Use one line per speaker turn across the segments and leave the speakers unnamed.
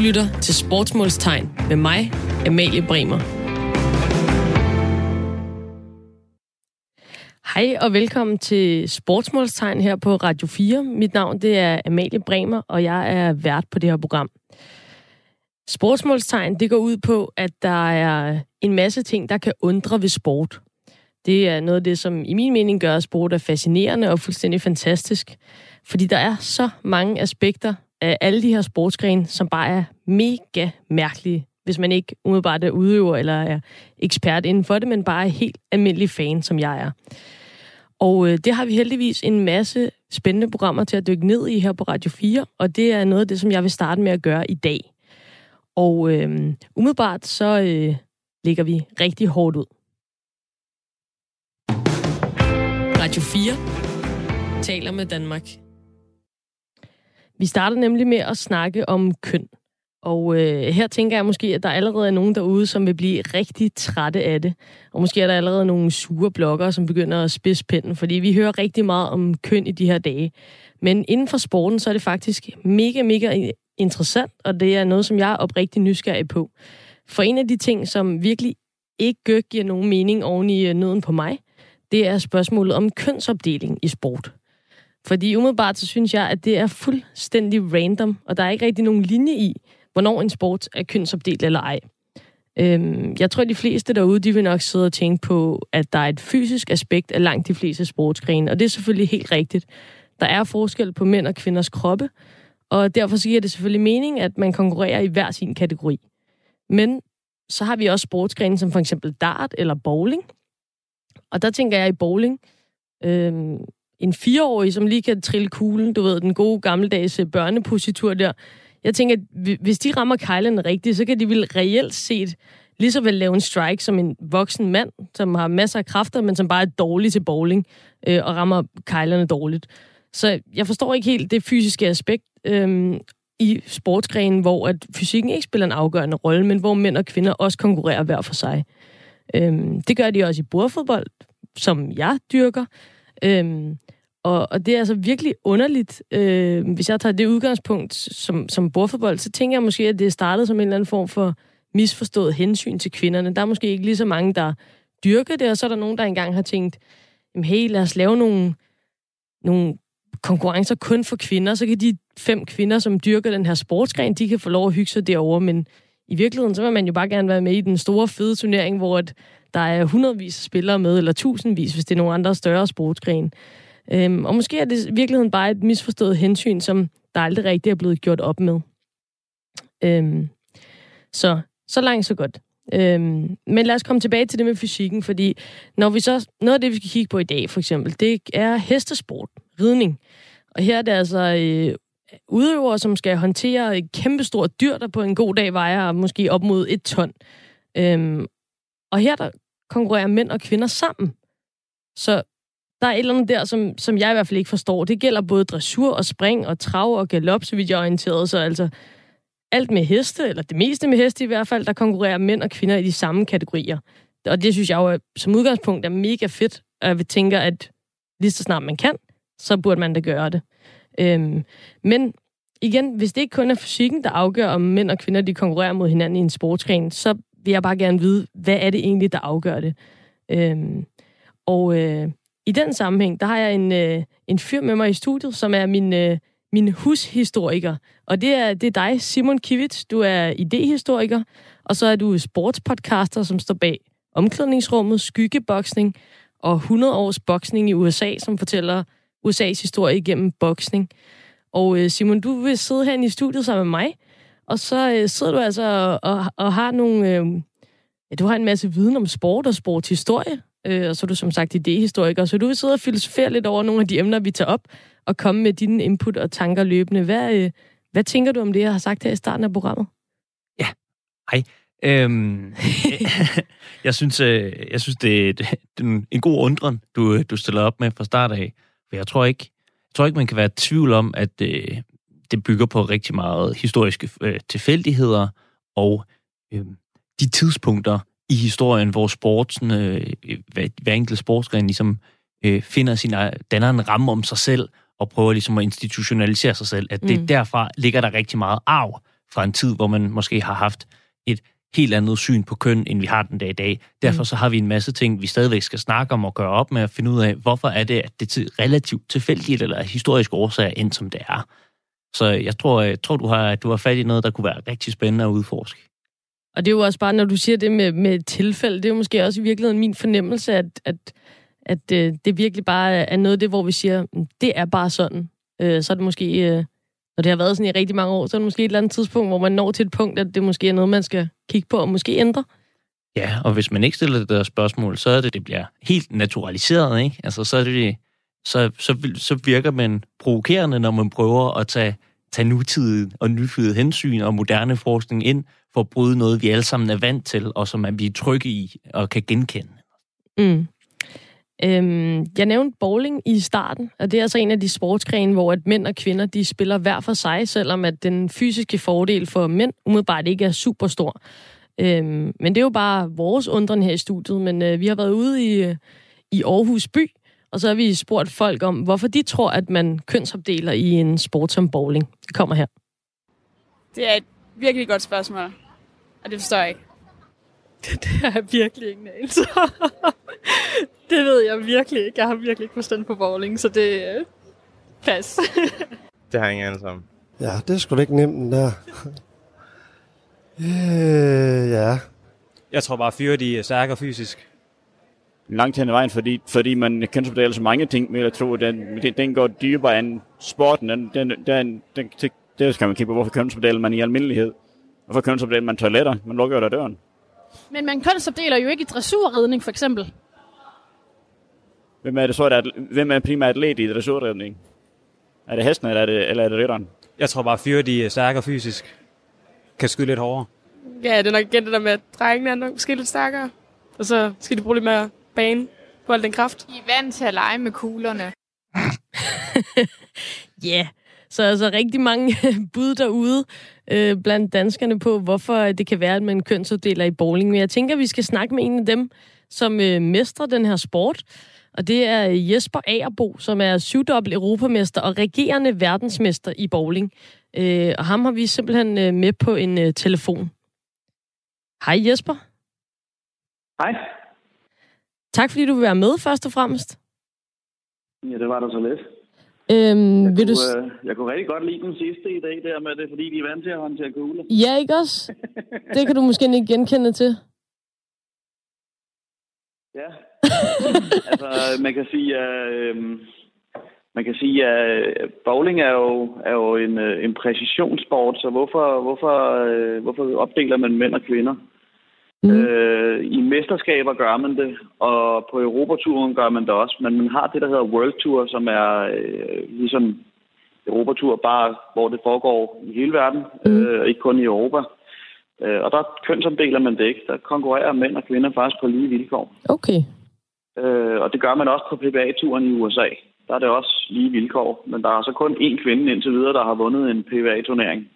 lytter til Sportsmålstegn med mig, Amalie Bremer. Hej og velkommen til Sportsmålstegn her på Radio 4. Mit navn det er Amalie Bremer, og jeg er vært på det her program. Sportsmålstegn det går ud på, at der er en masse ting, der kan undre ved sport. Det er noget af det, som i min mening gør, at sport er fascinerende og fuldstændig fantastisk. Fordi der er så mange aspekter af alle de her sportsgrene, som bare er mega mærkelige, hvis man ikke umiddelbart er udøver eller er ekspert inden for det, men bare er helt almindelig fan, som jeg er. Og øh, det har vi heldigvis en masse spændende programmer til at dykke ned i her på Radio 4, og det er noget af det, som jeg vil starte med at gøre i dag. Og øh, umiddelbart så øh, ligger vi rigtig hårdt ud. Radio 4 taler med Danmark. Vi starter nemlig med at snakke om køn. Og øh, her tænker jeg måske, at der allerede er nogen derude, som vil blive rigtig trætte af det. Og måske er der allerede nogle sure bloggere, som begynder at spidse pinden, fordi vi hører rigtig meget om køn i de her dage. Men inden for sporten, så er det faktisk mega, mega interessant, og det er noget, som jeg er oprigtig nysgerrig på. For en af de ting, som virkelig ikke giver nogen mening oven i øh, nøden på mig, det er spørgsmålet om kønsopdeling i sport. Fordi umiddelbart så synes jeg, at det er fuldstændig random, og der er ikke rigtig nogen linje i, hvornår en sport er kønsopdelt eller ej. Øhm, jeg tror, at de fleste derude, de vil nok sidde og tænke på, at der er et fysisk aspekt af langt de fleste sportsgrene, og det er selvfølgelig helt rigtigt. Der er forskel på mænd og kvinders kroppe, og derfor så giver det selvfølgelig mening, at man konkurrerer i hver sin kategori. Men så har vi også sportsgrene som for eksempel dart eller bowling. Og der tænker jeg i bowling, øhm, en fireårig, som lige kan trille kuglen, du ved, den gode gammeldags øh, børnepositur der. Jeg tænker, at hvis de rammer kejlen rigtigt, så kan de vel reelt set lige så vel lave en strike som en voksen mand, som har masser af kræfter, men som bare er dårlig til bowling øh, og rammer kejlerne dårligt. Så jeg forstår ikke helt det fysiske aspekt øh, i sportsgrenen, hvor at fysikken ikke spiller en afgørende rolle, men hvor mænd og kvinder også konkurrerer hver for sig. Øh, det gør de også i bordfodbold, som jeg dyrker. Øh, og, og det er altså virkelig underligt. Øh, hvis jeg tager det udgangspunkt som, som bordfodbold, så tænker jeg måske, at det er startet som en eller anden form for misforstået hensyn til kvinderne. Der er måske ikke lige så mange, der dyrker det, og så er der nogen, der engang har tænkt, jamen hey, lad os lave nogle, nogle konkurrencer kun for kvinder, så kan de fem kvinder, som dyrker den her sportsgren, de kan få lov at hygge sig derovre, men i virkeligheden, så vil man jo bare gerne være med i den store, fede turnering, hvor at der er hundredvis af spillere med, eller tusindvis, hvis det er nogle andre større sportsgren. Øhm, og måske er det i virkeligheden bare et misforstået hensyn, som der aldrig rigtig er blevet gjort op med. Øhm, så, så langt, så godt. Øhm, men lad os komme tilbage til det med fysikken, fordi når vi så, noget af det, vi skal kigge på i dag, for eksempel, det er hestesport, ridning. Og her er det altså øh, udøvere, som skal håndtere et kæmpestort dyr, der på en god dag vejer måske op mod et ton. Øhm, og her der konkurrerer mænd og kvinder sammen. Så der er et eller andet der, som, som jeg i hvert fald ikke forstår. Det gælder både dressur og spring og trav og galop, så vidt jeg er orienteret. Så altså alt med heste, eller det meste med heste i hvert fald, der konkurrerer mænd og kvinder i de samme kategorier. Og det synes jeg jo som udgangspunkt er mega fedt. Og jeg tænker, at lige så snart man kan, så burde man da gøre det. Øhm, men igen, hvis det ikke kun er fysikken, der afgør, om mænd og kvinder de konkurrerer mod hinanden i en sportsgren, så vil jeg bare gerne vide, hvad er det egentlig, der afgør det? Øhm, og øh, i den sammenhæng, der har jeg en, øh, en fyr med mig i studiet, som er min, øh, min hushistoriker. Og det er, det er dig, Simon Kivitz. Du er idehistoriker, og så er du sportspodcaster, som står bag omklædningsrummet, skyggeboksning og 100 års boksning i USA, som fortæller USA's historie igennem boksning. Og øh, Simon, du vil sidde herinde i studiet sammen med mig, og så øh, sidder du altså og, og, og har nogle... Øh, ja, du har en masse viden om sport og sportshistorie, øh, og så er du som sagt idehistoriker, så du vil sidde og filosofere lidt over nogle af de emner, vi tager op, og komme med dine input og tanker løbende. Hvad, øh, hvad tænker du om det, jeg har sagt her i starten af programmet?
Ja, hej. Øhm, jeg synes, øh, jeg synes det, det, det er en god undren, du, du stiller op med fra start af. For jeg tror ikke, jeg tror ikke man kan være i tvivl om, at øh, det bygger på rigtig meget historiske øh, tilfældigheder og øh, de tidspunkter, i historien, hvor sportsen, øh, hver, hver enkelt sportsgren ligesom øh, finder sin, danner en ramme om sig selv, og prøver ligesom at institutionalisere sig selv. At det mm. derfra ligger der rigtig meget arv fra en tid, hvor man måske har haft et helt andet syn på køn, end vi har den dag i dag. Derfor så har vi en masse ting, vi stadigvæk skal snakke om og gøre op med at finde ud af, hvorfor er det, at det er relativt tilfældigt eller historisk årsager end som det er. Så jeg tror, jeg tror du, har, du har fat i noget, der kunne være rigtig spændende at udforske.
Og det er jo også bare, når du siger det med, med tilfælde, det er jo måske også i virkeligheden min fornemmelse, at, at, at øh, det virkelig bare er noget af det, hvor vi siger, mm, det er bare sådan. Øh, så er det måske, øh, når det har været sådan i rigtig mange år, så er det måske et eller andet tidspunkt, hvor man når til et punkt, at det måske er noget, man skal kigge på og måske ændre.
Ja, og hvis man ikke stiller det der spørgsmål, så er det, det bliver helt naturaliseret, ikke? Altså, så, er det, så, så, så virker man provokerende, når man prøver at tage, tage nutiden og nyfødte hensyn og moderne forskning ind for at bryde noget, vi alle sammen er vant til, og som vi bliver trygge i og kan genkende.
Mm. Øhm, jeg nævnte bowling i starten, og det er altså en af de sportsgrene, hvor at mænd og kvinder de spiller hver for sig, selvom at den fysiske fordel for mænd umiddelbart ikke er super stor. Øhm, men det er jo bare vores undren her i studiet, men øh, vi har været ude i, øh, i Aarhus by, og så har vi spurgt folk om, hvorfor de tror, at man kønsopdeler i en sport som bowling. Det kommer her.
Det er et virkelig godt spørgsmål, og det forstår jeg ikke.
Det, det er virkelig ingen anelse. det ved jeg virkelig ikke. Jeg har virkelig ikke forstand på bowling, så det er pas.
det har jeg ingen anelse om.
Ja, det er sgu da ikke nemt, den der. øh, ja.
Jeg tror bare, fyre de er stærkere fysisk.
Langt hen ad vejen, fordi, fordi man kønsopdeler så mange ting, men jeg tror, den, den, den går dybere end sporten. Den, den, den, den, det, det skal man kigge på, hvorfor kønsopdeler man i almindelighed. Hvorfor kønsopdeler man toiletter? Man lukker jo der døren.
Men man kønsopdeler jo ikke i dressurridning, for eksempel.
Hvem er det så, der, hvem er primært atlet i dressurridning? Er det hesten, eller er det, eller er det ridderen?
Jeg tror bare, fyre de er stærkere fysisk. Kan skyde lidt hårdere.
Ja, det er nok igen det der med, at drengene er nok måske lidt stærkere. Og så skal de bruge lidt mere bane på al den kraft.
I er vant til at lege med kuglerne.
Ja, yeah. så altså rigtig mange bud derude øh, blandt danskerne på, hvorfor det kan være, at man kønsopdeler i bowling. Men jeg tænker, at vi skal snakke med en af dem, som øh, mestrer den her sport. Og det er Jesper Agerbo, som er syvdobbelt europamester og regerende verdensmester i bowling. Øh, og ham har vi simpelthen øh, med på en øh, telefon. Hej Jesper.
Hej.
Tak fordi du vil være med først og fremmest.
Ja, det var da så lidt.
Øhm,
jeg,
vil
kunne,
du...
øh, jeg kunne rigtig godt lide den sidste i dag, der med det, fordi de er vant til at håndtere kugler.
Ja, ikke også? Det kan du måske ikke genkende til.
Ja. altså, man kan sige, at, øh, man kan sige, at bowling er jo, er jo en, øh, en præcisionssport, så hvorfor, hvorfor, øh, hvorfor opdeler man mænd og kvinder? Mm. Øh, I mesterskaber gør man det, og på Europaturen gør man det også, men man har det, der hedder World Tour, som er øh, ligesom Europatur, bare hvor det foregår i hele verden, mm. øh, ikke kun i Europa. Øh, og der kønsomdeler man det ikke. Der konkurrerer mænd og kvinder faktisk på lige vilkår.
Okay.
Øh, og det gør man også på PBA-turen i USA. Der er det også lige vilkår, men der er så kun én kvinde indtil videre, der har vundet en PBA-turnering.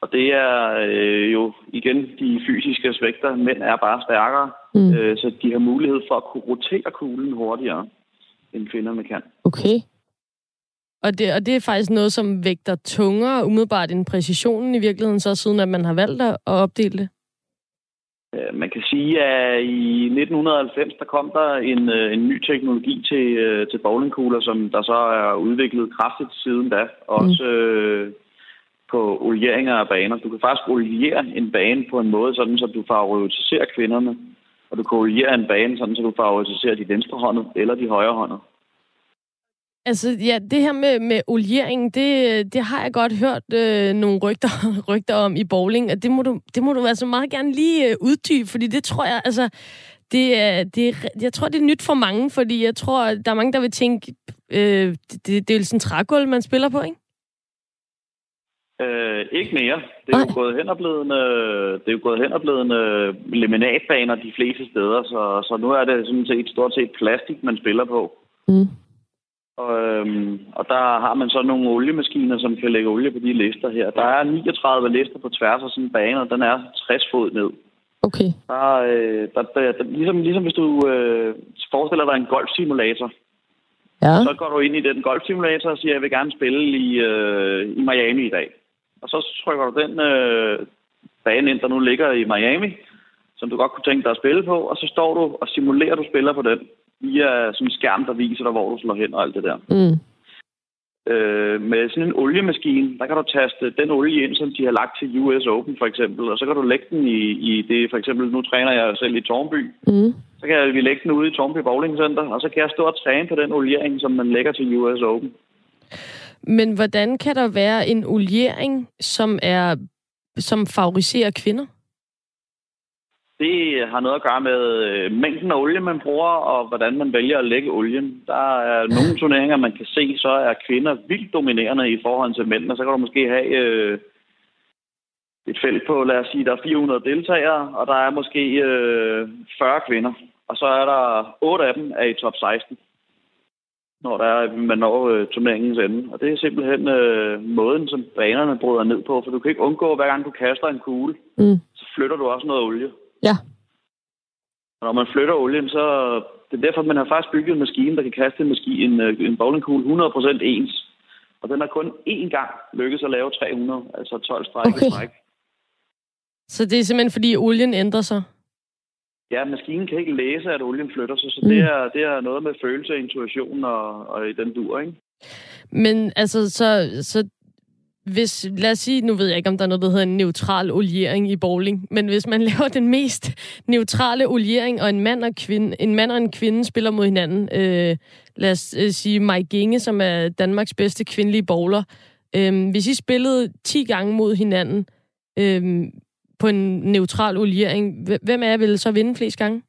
Og det er øh, jo igen de fysiske aspekter. Mænd er bare stærkere, mm. øh, så de har mulighed for at kunne rotere kuglen hurtigere, end kvinderne kan.
Okay. Og det, og det er faktisk noget, som vægter tungere umiddelbart end præcisionen i virkeligheden, så siden at man har valgt at opdele det?
Man kan sige, at i 1990 der kom der en, øh, en ny teknologi til, øh, til bowlingkugler, som der så er udviklet kraftigt siden da. Også mm. øh, på olieringer af baner. Du kan faktisk oliere en bane på en måde, sådan så du favoriserer kvinderne. Og du kan oliere en bane, sådan så du favoriserer de hånd eller de hånd.
Altså, ja, det her med, med oliering, det, det har jeg godt hørt øh, nogle rygter, rygter om i bowling, og det må du, det må du altså meget gerne lige øh, uddybe, fordi det tror jeg, altså, det, det, jeg tror, det er nyt for mange, fordi jeg tror, der er mange, der vil tænke, øh, det, det er sådan en trægulv, man spiller på, ikke?
Øh, ikke mere. Det er, jo gået hen og blevet, det er jo gået hen og blevet laminatbaner de fleste steder, så, så nu er det sådan set stort set plastik, man spiller på. Mm. Og, øhm, og der har man så nogle oliemaskiner, som kan lægge olie på de lister her. Der er 39 lister på tværs af sådan en bane, og den er 60 fod ned.
Okay.
Der, øh, der, der, der, ligesom, ligesom hvis du øh, forestiller dig en golfsimulator,
ja.
så går du ind i den golfsimulator og siger, jeg vil gerne spille i, øh, i Miami i dag. Og så trykker du den øh, bane ind, der nu ligger i Miami, som du godt kunne tænke dig at spille på, og så står du og simulerer, at du spiller på den via sådan en skærm, der viser dig, hvor du slår hen og alt det der.
Mm.
Øh, med sådan en oliemaskine, der kan du taste den olie ind, som de har lagt til US Open for eksempel, og så kan du lægge den i, i det, for eksempel, nu træner jeg selv i Tornby,
Mm.
så kan vi lægge den ude i Tornby Bowling Center, og så kan jeg stå og træne på den oliering, som man lægger til US Open.
Men hvordan kan der være en oliering, som er som favoriserer kvinder?
Det har noget at gøre med øh, mængden af olie, man bruger, og hvordan man vælger at lægge olien. Der er nogle turneringer, man kan se, så er kvinder vildt dominerende i forhold til mænd, og så kan du måske have øh, et felt på, lad os sige, der er 400 deltagere, og der er måske øh, 40 kvinder, og så er der 8 af dem er i top 16, når der er, man når øh, turneringens ende. Og det er simpelthen øh, måden, som banerne bryder ned på, for du kan ikke undgå, hver gang du kaster en kugle,
Mm.
så flytter du også noget olie.
Ja.
Og når man flytter olien, så... Det er derfor, man har faktisk bygget en maskine, der kan kaste en, maskine, en, øh, en bowlingkugle 100% ens. Og den har kun én gang lykkedes at lave 300, altså 12 stræk okay.
Okay.
i træk.
Så det er simpelthen, fordi olien ændrer sig?
Ja, maskinen kan ikke læse, at olien flytter sig, så
Mm.
det, er, det er noget med følelse, intuition og, og i den dur, ikke?
Men altså, så, så hvis, lad os sige, nu ved jeg ikke, om der er noget, der hedder en neutral oliering i bowling, men hvis man laver den mest neutrale oliering, og en mand og, kvinde, en mand og en kvinde spiller mod hinanden, øh, lad os øh, sige Maj Ginge, som er Danmarks bedste kvindelige bowler, øh, hvis I spillede 10 gange mod hinanden øh, på en neutral oliering, hv- hvem af jer ville så vinde flest gange?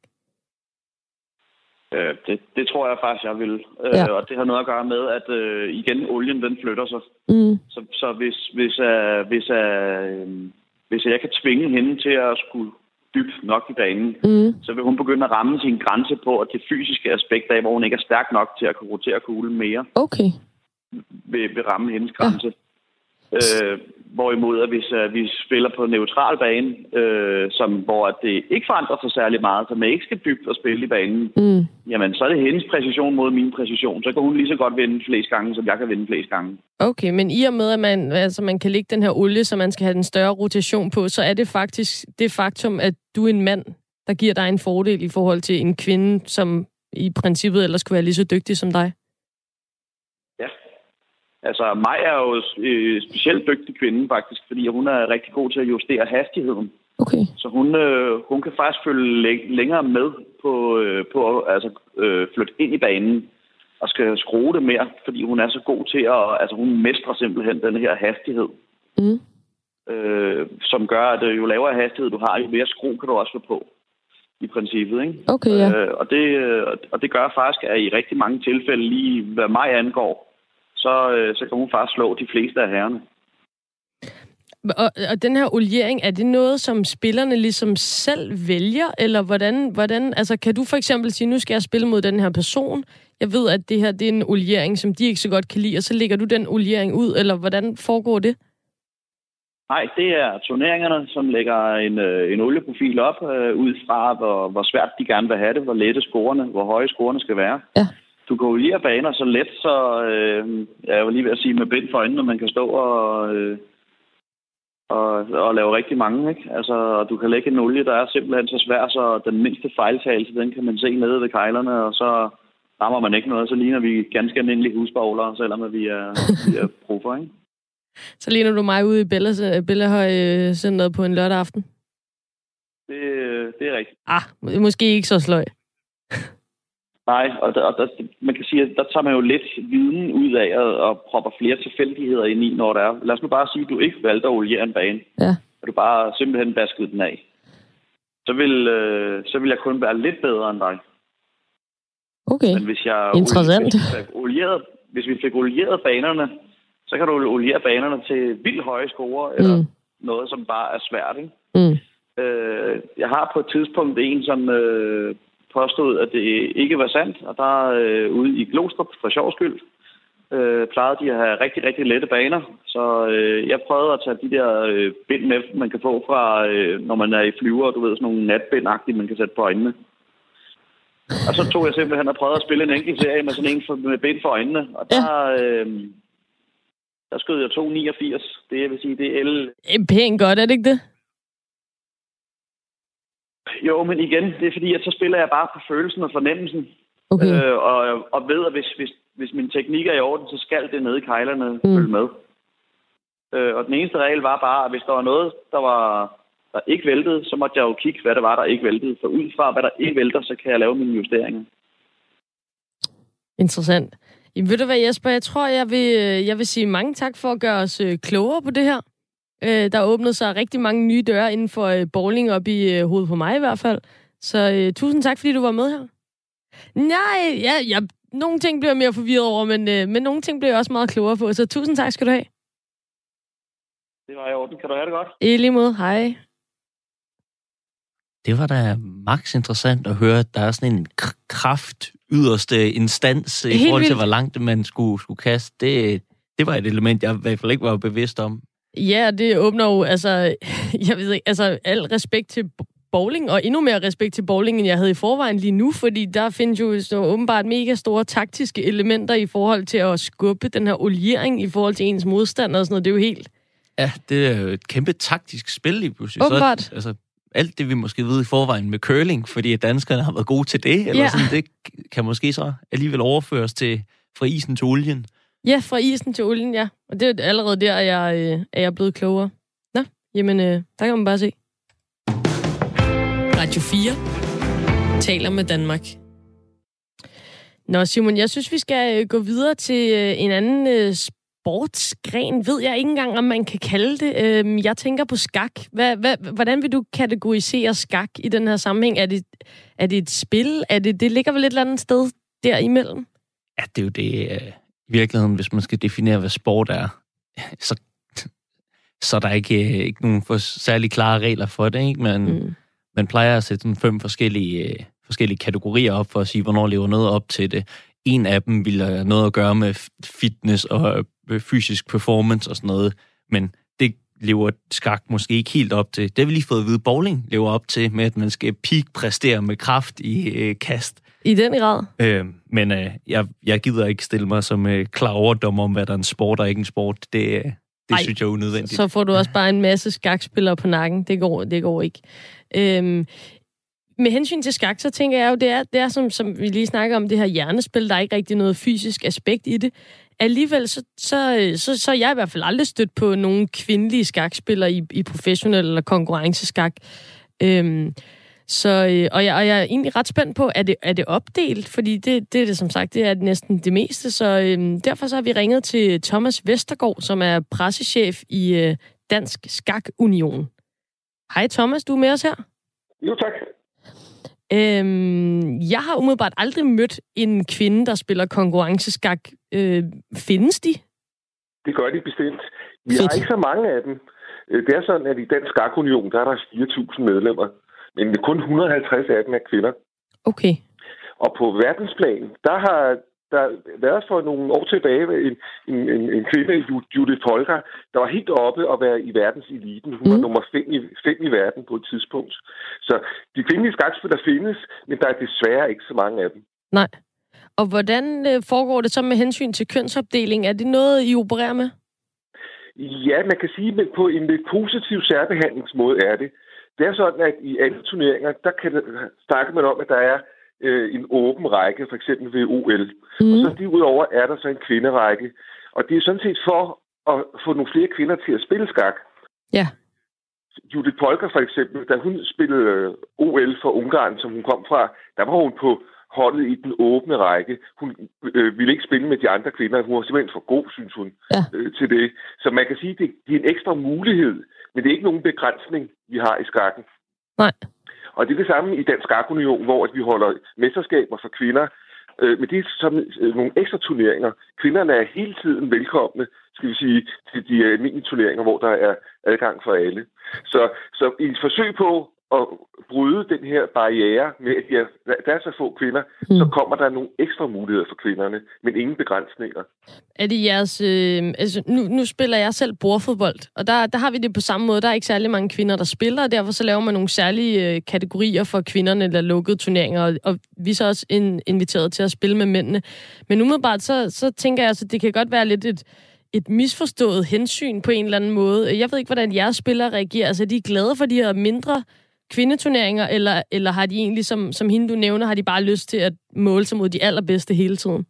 Øh, det, det tror jeg faktisk, jeg vil. Øh,
Ja.
Og det har noget at gøre med, at øh, igen, olien den flytter sig.
Mm.
Så, så hvis, hvis, uh, hvis, uh, hvis jeg kan tvinge hende til at skulle dybt nok i banen,
Mm.
så vil hun begynde at ramme sin grænse på, at det fysiske aspekt af, hvor hun ikke er stærk nok til at kunne rotere kuglen mere,
Okay.
vil, vil ramme hendes grænse. Øh, hvorimod, at hvis uh, vi spiller på neutral bane, øh, som, hvor det ikke forandrer sig særlig meget, så man ikke skal dybt og spille i banen,
Mm.
jamen så er det hendes præcision mod min præcision. Så kan hun lige så godt vinde flest gange, som jeg kan vinde flest gange.
Okay, men i og med, at man, altså man kan lægge den her olie, så man skal have den større rotation på, så er det faktisk det faktum, at du er en mand, der giver dig en fordel i forhold til en kvinde, som i princippet ellers skulle være lige så dygtig som dig.
Altså, mig er jo øh, specielt dygtig kvinde, faktisk, fordi hun er rigtig god til at justere hastigheden.
Okay.
Så hun, øh, hun kan faktisk følge læ- længere med på, øh, på at altså, øh, flytte ind i banen og skal skrue det mere, fordi hun er så god til at... Altså, hun mestrer simpelthen den her hastighed,
Mm.
øh, som gør, at øh, jo lavere hastighed du har, jo mere skru kan du også få på, i princippet, ikke?
Okay, ja.
Øh, og, det, øh, og det gør faktisk, at i rigtig mange tilfælde, lige hvad mig angår, så, øh, så kan hun faktisk slå de fleste af herrerne.
Og, og den her oliering, er det noget, som spillerne ligesom selv vælger, eller hvordan, hvordan, altså kan du for eksempel sige, nu skal jeg spille mod den her person, jeg ved, at det her det er en oliering, som de ikke så godt kan lide, og så lægger du den oliering ud, eller hvordan foregår det?
Nej, det er turneringerne, som lægger en, øh, en olieprofil op, øh, ud fra, hvor, hvor svært de gerne vil have det, hvor lette scorene, hvor høje scorene skal være.
Ja.
Du kan oliere baner så let, så øh, jeg var lige ved at sige med bind for øjnene, man kan stå og, øh, og, og lave rigtig mange. Ikke? Altså, og du kan lægge en olie, der er simpelthen så svær, så den mindste fejltagelse, den kan man se nede ved kejlerne, og så rammer man ikke noget. Så ligner vi ganske almindelige husbowlere, selvom vi er, vi er proffer, ikke?
Så ligner du mig ude i Bella, Bellahøj øh, Centeret på en lørdag aften.
Det, øh, det er rigtigt.
Ah, måske ikke så sløj.
Nej, og, der, og der, man kan sige, at der tager man jo lidt viden ud af og, og propper flere tilfældigheder ind i, når der er. Lad os nu bare sige, at du ikke valgte at oliere en bane,
Ja.
og du bare simpelthen baskede den af. Så vil, øh, så vil jeg kun være lidt bedre end dig.
Okay.
Men hvis jeg
Interessant.
Olieret, hvis vi fik olieret banerne, så kan du oliere banerne til vildt høje score, eller
Mm.
noget, som bare er svært. Ikke?
Mm.
Øh, jeg har på et tidspunkt en, som øh, påstod, at det ikke var sandt, og der øh, ude i Glostrup, for sjov skyld, øh, plejede de at have rigtig, rigtig lette baner. Så øh, jeg prøvede at tage de der øh, bind med, man kan få fra, øh, når man er i flyver, du ved, sådan nogle natbind man kan sætte på øjnene. Og så tog jeg simpelthen og prøvede at spille en enkelt serie med sådan en for, med bind for øjnene. Og der, øh, der skød jeg 2,89. Det jeg vil sige, det er L.
Eh, Pænt godt, er det ikke det?
Jo, men igen, det er fordi, at så spiller jeg bare på følelsen og fornemmelsen.
Okay.
Øh, og, og ved, at hvis, hvis, hvis min teknik er i orden, så skal det nede i kejlerne mm. følge med. Øh, og den eneste regel var bare, at hvis der var noget, der var der ikke væltede, så måtte jeg jo kigge, hvad der var, der ikke væltede. For ud fra, hvad der ikke vælter, så kan jeg lave mine justeringer.
Interessant. Jamen, ved du hvad, Jesper? Jeg tror, jeg vil, øh, jeg vil sige mange tak for at gøre os øh, klogere på det her. Øh, der åbnede sig rigtig mange nye døre inden for øh, bowling op i øh, hovedet på mig i hvert fald. Så øh, tusind tak, fordi du var med her. Nej, ja, jeg, nogle ting bliver jeg mere forvirret over, men, øh, men nogle ting bliver jeg også meget klogere på. Så tusind tak skal du have.
Det var i orden. Kan du have det godt?
I lige måde. Hej.
Det var da max interessant at høre, at der er sådan en kraft yderste instans i
Helt
forhold til,
vildt.
hvor langt man skulle, skulle kaste. Det, det var et element, jeg i hvert fald ikke var bevidst om.
Ja, det åbner jo, altså, jeg ved ikke, altså, al respekt til bowling, og endnu mere respekt til bowling, end jeg havde i forvejen lige nu, fordi der findes jo så åbenbart mega store taktiske elementer i forhold til at skubbe den her oliering i forhold til ens modstander og sådan noget. Det er jo helt...
Ja, det er jo et kæmpe taktisk spil lige pludselig.
Åbenbart.
Så, altså, alt det, vi måske ved i forvejen med curling, fordi danskerne har været gode til det, eller
Ja.
sådan, det kan måske så alligevel overføres til fra isen til olien.
Ja, fra isen til olien, ja. Og det er allerede der, at jeg, øh, er jeg blevet klogere. Nå, jamen, øh, der kan man bare se. Radio 4 taler med Danmark. Nå, Simon, jeg synes, vi skal øh, gå videre til øh, en anden øh, sportsgren. Ved jeg ikke engang, om man kan kalde det. Øh, jeg tænker på skak. Hvad, hvad, hvordan vil du kategorisere skak i den her sammenhæng? Er det, er det et spil? Er det, det ligger vel et eller andet sted derimellem?
Ja, det er jo det, øh, i virkeligheden, hvis man skal definere, hvad sport er, så, så er der ikke, øh, ikke nogen for særlig klare regler for det. Ikke? Man, mm. man plejer at sætte sådan fem forskellige, øh, forskellige kategorier op for at sige, hvornår lever noget op til det. En af dem vil have noget at gøre med fitness og øh, fysisk performance og sådan noget, men det lever skak måske ikke helt op til. Det har vi lige fået at vide, bowling lever op til, med at man skal peak-præstere med kraft i øh, kast.
I den grad?
Øh, men øh, jeg, jeg gider ikke stille mig som øh, klar overdommer om, hvad der er en sport og ikke en sport. Det, øh, det
Ej,
synes jeg er unødvendigt.
Så får du også bare en masse skakspillere på nakken. Det går, det går ikke. Øhm, med hensyn til skak, så tænker jeg jo, det er, det er som, som vi lige snakker om, det her hjernespil. Der er ikke rigtig noget fysisk aspekt i det. Alligevel, så, så, så, så er jeg i hvert fald aldrig stødt på nogle kvindelige skakspillere i, i professionel eller konkurrenceskak. Øhm, så, øh, og, jeg, og jeg er egentlig ret spændt på, er det, er det opdelt? Fordi det, det er det som sagt, det er næsten det meste. Så øh, derfor så har vi ringet til Thomas Vestergaard, som er pressechef i øh, Dansk Skak Union. Hej Thomas, du er med os her.
Jo, tak.
Øhm, jeg har umiddelbart aldrig mødt en kvinde, der spiller konkurrenceskak. Øh, findes de?
Det gør de bestemt. Vi har ikke så mange af dem. Øh, Det er sådan, at i Dansk Skak Union, der er der 4.000 medlemmer, men kun 150 af dem er kvinder.
Okay.
Og på verdensplan, der har der været for nogle år tilbage en, en, en, en kvinde, Ju- Judith Holger, der var helt oppe og være i verdenseliten. Hun mm. var nummer fem i, fem i verden på et tidspunkt. Så de kvindelige skakspillere findes, men der er desværre ikke så mange af dem.
Nej. Og hvordan øh, foregår det så med hensyn til kønsopdeling? Er det noget, I opererer med?
Ja, man kan sige, at på en lidt positiv særbehandlingsmåde er det. Det er sådan, at i alle turneringer, der kan snakke man om, at der er øh, en åben række, for eksempel ved OL. Mm. Og så derudover er der så en kvinderække. Og det er sådan set for at få nogle flere kvinder til at spille skak.
Ja.
Judith Polker for eksempel, da hun spillede øh, OL for Ungarn, som hun kom fra, der var hun på holdet i den åbne række. Hun øh, ville ikke spille med de andre kvinder. Hun var simpelthen for god, synes hun,
ja.
øh, til det. Så man kan sige, at det, det er en ekstra mulighed, men det er ikke nogen begrænsning, vi har i skakken.
Nej.
Og det er det samme i Dansk Skakunion, hvor at vi holder mesterskaber for kvinder. Øh, men det er som øh, nogle ekstra turneringer. Kvinderne er hele tiden velkomne, skal vi sige, til de almindelige turneringer, hvor der er adgang for alle. Så, så i et forsøg på at bryde den her barriere med, at ja, der er så få kvinder, mm. så kommer der nogle ekstra muligheder for kvinderne, men ingen begrænsninger.
Er det jeres... Øh, altså, nu, nu spiller jeg selv bordfodbold, og der, der har vi det på samme måde. Der er ikke særlig mange kvinder, der spiller, og derfor så laver man nogle særlige øh, kategorier for kvinderne, eller lukkede turneringer, og, og vi er så også in, inviteret til at spille med mændene. Men umiddelbart, så, så tænker jeg, at det kan godt være lidt et, et misforstået hensyn på en eller anden måde. Jeg ved ikke, hvordan jeres spillere reagerer. Altså, er de glade for de her mindre kvindeturneringer, eller, eller har de egentlig, som, som hende du nævner, har de bare lyst til at måle sig mod de allerbedste hele tiden?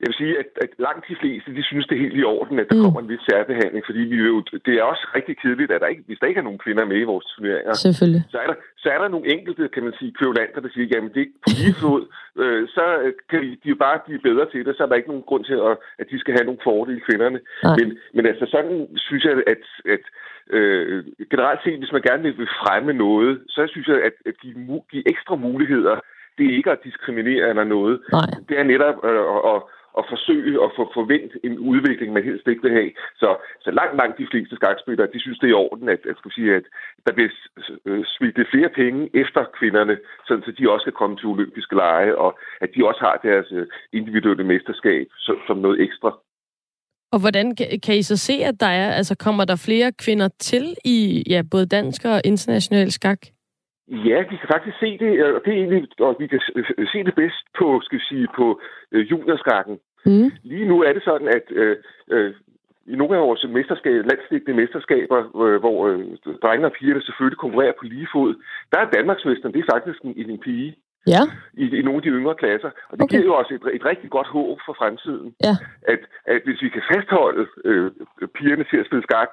Jeg vil sige, at, at langt de fleste, de synes, det er helt i orden, at der mm. kommer en vis særbehandling, fordi vi jo, det er også rigtig kedeligt, at der ikke, hvis der ikke er nogen kvinder med i vores turneringer,
Selvfølgelig.
så er der, så er der nogle enkelte, kan man sige, kvævlanter, der siger, jamen det er ikke på lige fod, øh, så kan de, de jo bare blive bedre til det, så er der ikke nogen grund til, at, at de skal have nogle fordele, kvinderne. Men, men altså sådan synes jeg, at, at øh, generelt set, hvis man gerne vil fremme noget, så synes jeg, at, at give, give ekstra muligheder, det er ikke at diskriminere eller noget.
Nej.
Det er netop at, at, at forsøge at få forvent en udvikling, man helst ikke vil have. Så, så langt, langt de fleste skakspillere, de synes, det er i orden, at, at, skal sige, at der bliver øh, smidt flere penge efter kvinderne, sådan så de også kan komme til olympiske lege, og at de også har deres øh, individuelle mesterskab som, som noget ekstra.
Og hvordan kan- I så se, at der er, altså kommer der flere kvinder til i ja, både dansk og international skak?
Ja, vi kan faktisk se det, og det er egentlig, og vi kan se det bedst på, skal vi sige, på øh, juniorskakken.
Mm.
Lige nu er det sådan, at øh, øh, i nogle af vores mesterskab, landsdækkende mesterskaber, øh, hvor øh, drenge og piger selvfølgelig konkurrerer på lige fod, der er Danmarksmesteren, det er faktisk en, en pige
Ja.
i, i nogle af de yngre klasser. Og det okay. giver jo også et, et rigtig godt håb for fremtiden.
Ja.
At, at hvis vi kan fastholde øh, pigerne til at spille skak,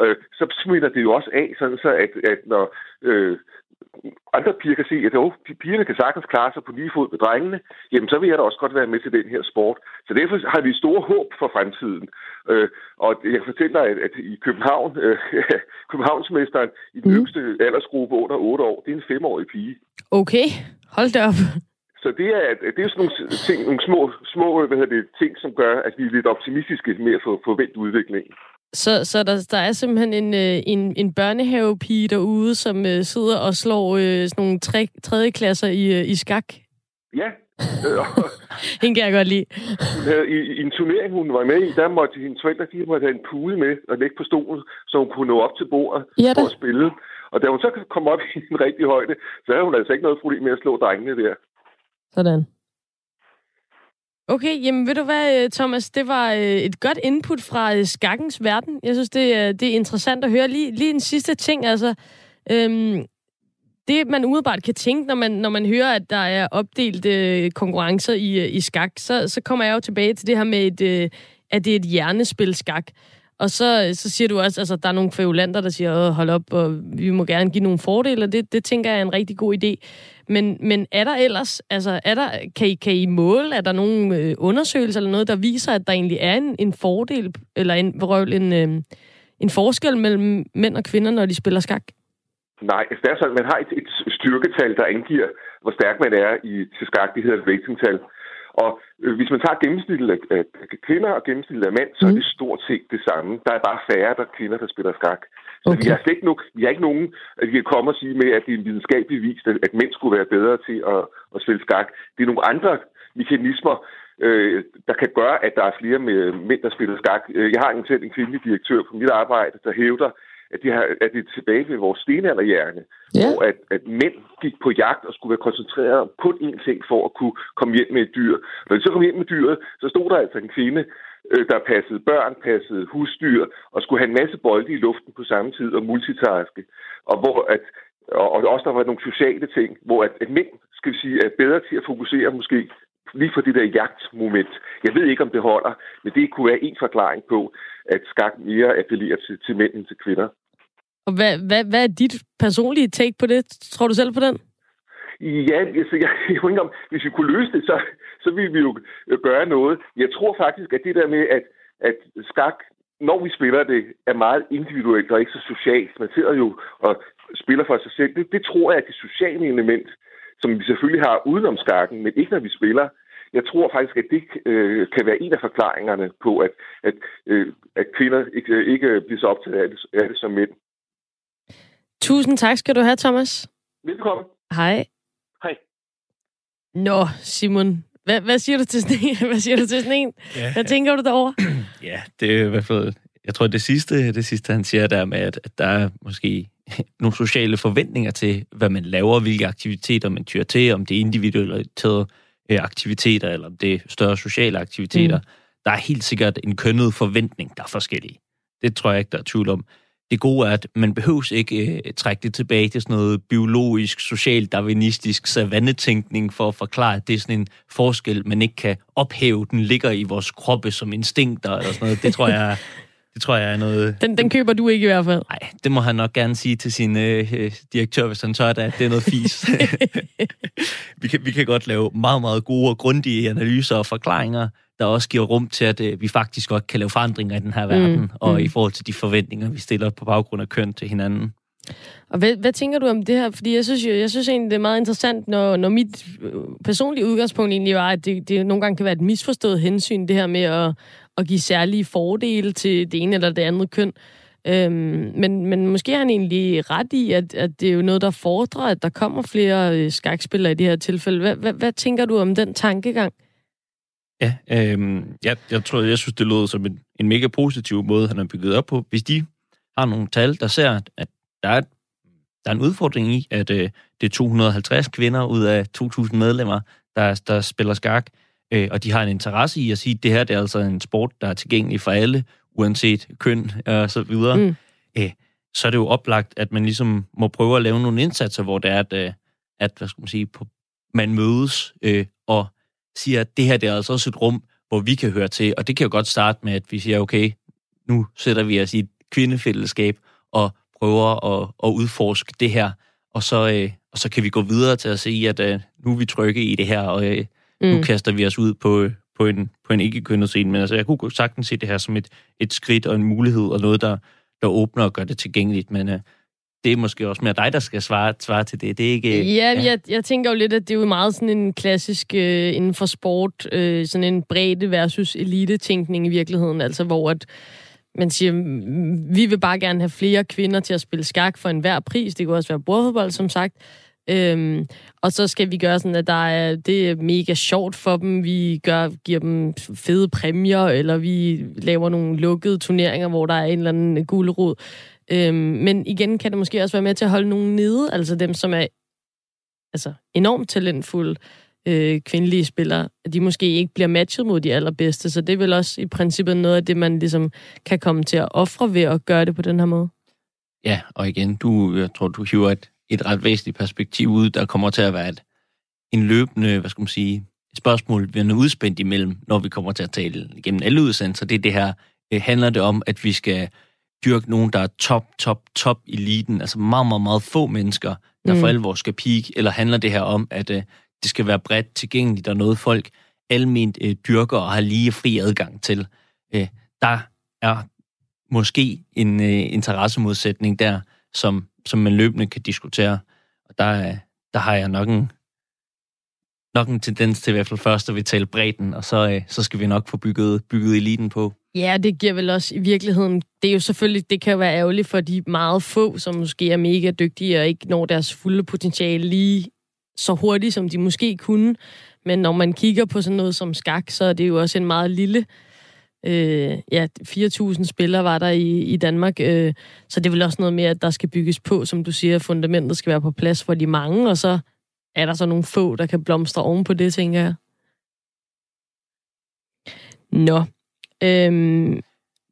øh, så smitter det jo også af, sådan så at, at når øh, andre piger kan se, at oh, pigerne kan sagtens klare sig på lige fod med drengene, jamen så vil jeg da også godt være med til den her sport. Så derfor har vi store håb for fremtiden. Øh, og jeg kan fortælle dig, at, at i København, øh, Københavnsmesteren i den mm. yngste aldersgruppe under 8 år, det er en femårig pige.
Okay, hold da op.
Så det er, det er sådan nogle, ting, nogle små, små hvad hedder det, ting, som gør, at vi er lidt optimistiske med at få forventet udviklingen.
Så, så der, der er simpelthen en, øh, en, en børnehavepige derude, som øh, sidder og slår øh, sådan nogle tre, tredje klasser i, i skak.
Ja.
Hende kan jeg godt lide.
I, I en turnering, hun var med i, der måtte hendes forældre de måtte have en pude med og lægge på stolen, så hun kunne nå op til bordet
Ja
for at spille. Og da hun så kom op i en rigtig højde, så havde hun altså ikke noget problem med at slå drengene der.
Sådan. Okay, jamen ved du hvad, øh, Thomas, det var øh, et godt input fra øh, skakkens verden. Jeg synes, det, er- det er interessant at høre. Lige, lige en sidste ting, altså. Øhm, det, man umiddelbart kan tænke, når man, når man hører, at der er opdelt øh, konkurrencer i, i skak, så, så kommer jeg jo tilbage til det her med, et, øh, at det er et hjernespil skak. Og så, så siger du også, altså der er nogle kvævulanter, der siger, hold op, og vi må gerne give nogle fordele, og det, det tænker jeg er en rigtig god idé. Men, men er der ellers, altså er der, kan, I, kan I måle, er der nogle øh, undersøgelser eller noget, der viser, at der egentlig er en, en fordel, eller en, røvel, en, øh, en forskel mellem mænd og kvinder, når de spiller skak?
Nej, det er sådan, man har et, et styrketal, der angiver, hvor stærk man er i, til skak. Det hedder et ratingtal. Og øh, hvis man tager gennemsnittet af, af kvinder og gennemsnittet af mænd, så er det stort set det samme. Der er bare færre der kvinder, der spiller skak. Så okay. vi, har slet ikke nok, vi har ikke nogen, at vi kan komme og sige med, at det er en videnskabelig vis, at, at mænd skulle være bedre til at, at spille skak. Det er nogle andre mekanismer, øh, der kan gøre, at der er flere med mænd, der spiller skak. Øh, Jeg har en selv en kvindelig direktør på mit arbejde, der hævder, at, de har, at det er tilbage ved vores stenalderhjerne,
ja.
hvor at, at mænd gik på jagt og skulle være koncentreret kun én ting for at kunne komme hjem med et dyr. Når de så kom hjem med dyret, så stod der altså en kvinde, øh, der passede børn, passede husdyr, og skulle have en masse bolde i luften på samme tid og multitaske. Og hvor at og og også der var nogle sociale ting, hvor at, at mænd, skal vi sige, er bedre til at fokusere måske lige for det der jagtmoment. Jeg ved ikke, om det holder, men det kunne være en forklaring på, at skak mere appellerer til, til mænd end til kvinder.
Og hvad, hvad, hvad er dit personlige take på det? Tror du selv på den?
Ja, altså, jeg, jeg ikke om, hvis vi kunne løse det, så, så ville vi jo gøre noget. Jeg tror faktisk, at det der med, at, at skak, når vi spiller det, er meget individuelt og ikke så socialt. Man sidder jo og spiller for sig selv. Det, det tror jeg er det sociale element, som vi selvfølgelig har udenom skakken, men ikke når vi spiller. Jeg tror faktisk, at det øh, kan være en af forklaringerne på, at, at, øh, at kvinder ikke, ikke bliver så optaget af det, af det som mænd.
Tusind tak skal du have, Thomas.
Velkommen.
Hej.
Hej.
Nå, Simon. Hvad, hvad siger du til sådan en? Hvad siger du til sådan en?
Ja.
Hvad tænker du derovre?
Ja, det er i hvert fald... Jeg tror, det sidste, det sidste han siger der med, at, at der er måske nogle sociale forventninger til, hvad man laver, hvilke aktiviteter man tyrer til, om det er individuelle øh, aktiviteter, eller om det er større sociale aktiviteter. Mm. der er helt sikkert en kønnet forventning, der er forskellig. Det tror jeg ikke, der er tvivl om. Det gode er, at man behøves ikke øh, trække det tilbage til sådan noget biologisk, social, darwinistisk savannetænkning for at forklare, at det er sådan en forskel, man ikke kan ophæve. Den ligger i vores kroppe som instinkter eller sådan noget. Det tror jeg, det tror jeg er noget...
Den, den køber du ikke i hvert fald.
Nej, det må han nok gerne sige til sin øh, direktør, hvis han tør det, at det er noget fis. vi, kan, vi kan godt lave meget, meget gode og grundige analyser og forklaringer, der også giver rum til, at øh, vi faktisk godt kan lave forandringer i den her verden, mm, og mm. i forhold til de forventninger, vi stiller på baggrund af køn til hinanden.
Og hvad, hvad tænker du om det her? Fordi jeg synes jo, jeg synes egentlig, det er meget interessant, når, når mit øh, personlige udgangspunkt egentlig var, at det, det nogle gange kan være et misforstået hensyn, det her med at, at give særlige fordele til det ene eller det andet køn. Øhm, men, men måske er han egentlig ret i, at, at det er jo noget, der fordrer, at der kommer flere øh, skakspillere i det her tilfælde. Hvad, hvad, hvad tænker du om den tankegang?
Ja, øhm, jeg, jeg tror, jeg synes, det lød som en, en mega positiv måde, han har bygget op på. Hvis de har nogle tal, der ser, at der er, der er en udfordring i, at øh, det er 250 kvinder ud af 2.000 medlemmer, der, der spiller skak, øh, og de har en interesse i at sige, at det her det er altså en sport, der er tilgængelig for alle, uanset køn og så videre, mm. øh, så er det jo oplagt, at man ligesom må prøve at lave nogle indsatser, hvor det er, at, øh, at hvad skal man sige, på, man mødes øh, og siger, at det her det er altså også et rum, hvor vi kan høre til. Og det kan jo godt starte med, at vi siger, okay, nu sætter vi os i et kvindefællesskab og prøver at, at udforske det her. Og så, øh, og så kan vi gå videre til at se, at øh, nu er vi trygge i det her, og øh, mm. nu kaster vi os ud på, på en, på en ikke-kønnet scene. Men altså, jeg kunne sagtens se det her som et, et skridt og en mulighed, og noget, der, der åbner og gør det tilgængeligt. Men øh, det er måske også mere dig, der skal svare, svare til det. Det er ikke...
Ja, ja. Jeg, jeg tænker jo lidt, at det er jo meget sådan en klassisk øh, inden for sport, øh, sådan en bredde versus elite-tænkning i virkeligheden, altså hvor at man siger, vi vil bare gerne have flere kvinder til at spille skak for enhver pris. Det kan også være bordfodbold, som sagt. Øhm, og så skal vi gøre sådan, at der er, det er mega sjovt for dem. Vi gør, giver dem fede præmier, eller vi laver nogle lukkede turneringer, hvor der er en eller anden gulerod. Øhm, men igen kan det måske også være med til at holde nogen nede, altså dem, som er altså, enormt talentfulde øh, kvindelige spillere, at de måske ikke bliver matchet mod de allerbedste. Så det er vel også i princippet noget af det, man ligesom kan komme til at ofre ved at gøre det på den her måde.
Ja, og igen, du, jeg tror, du hiver et, et ret væsentligt perspektiv ud, der kommer til at være et, en løbende, hvad skal man sige, et spørgsmål, vi er udspændt imellem, når vi kommer til at tale igennem alle udsendelser. Det er det her, øh, handler det om, at vi skal dyrke nogen, der er top, top, top eliten, altså meget, meget, meget få mennesker, der mm. for alvor skal peak, eller handler det her om, at øh, det skal være bredt tilgængeligt, og noget folk almindeligt øh, dyrker og har lige fri adgang til. Øh, der er måske en øh, interessemodsætning der, som, som man løbende kan diskutere. Og der, øh, der har jeg nok en, nok en tendens til i hvert fald først at vi taler bredden, og så, øh, så skal vi nok få bygget, bygget eliten på.
Ja, det giver vel også i virkeligheden, det er jo selvfølgelig, det kan jo være ærgerligt for de meget få, som måske er mega dygtige og ikke når deres fulde potentiale lige så hurtigt, som de måske kunne. Men når man kigger på sådan noget som skak, så er det jo også en meget lille... Øh, ja, 4.000 spillere var der i, i Danmark, øh, så det er vel også noget med, at der skal bygges på, som du siger, fundamentet skal være på plads for de mange, og så er der så nogle få, der kan blomstre oven på det, tænker jeg. Nå. Øhm.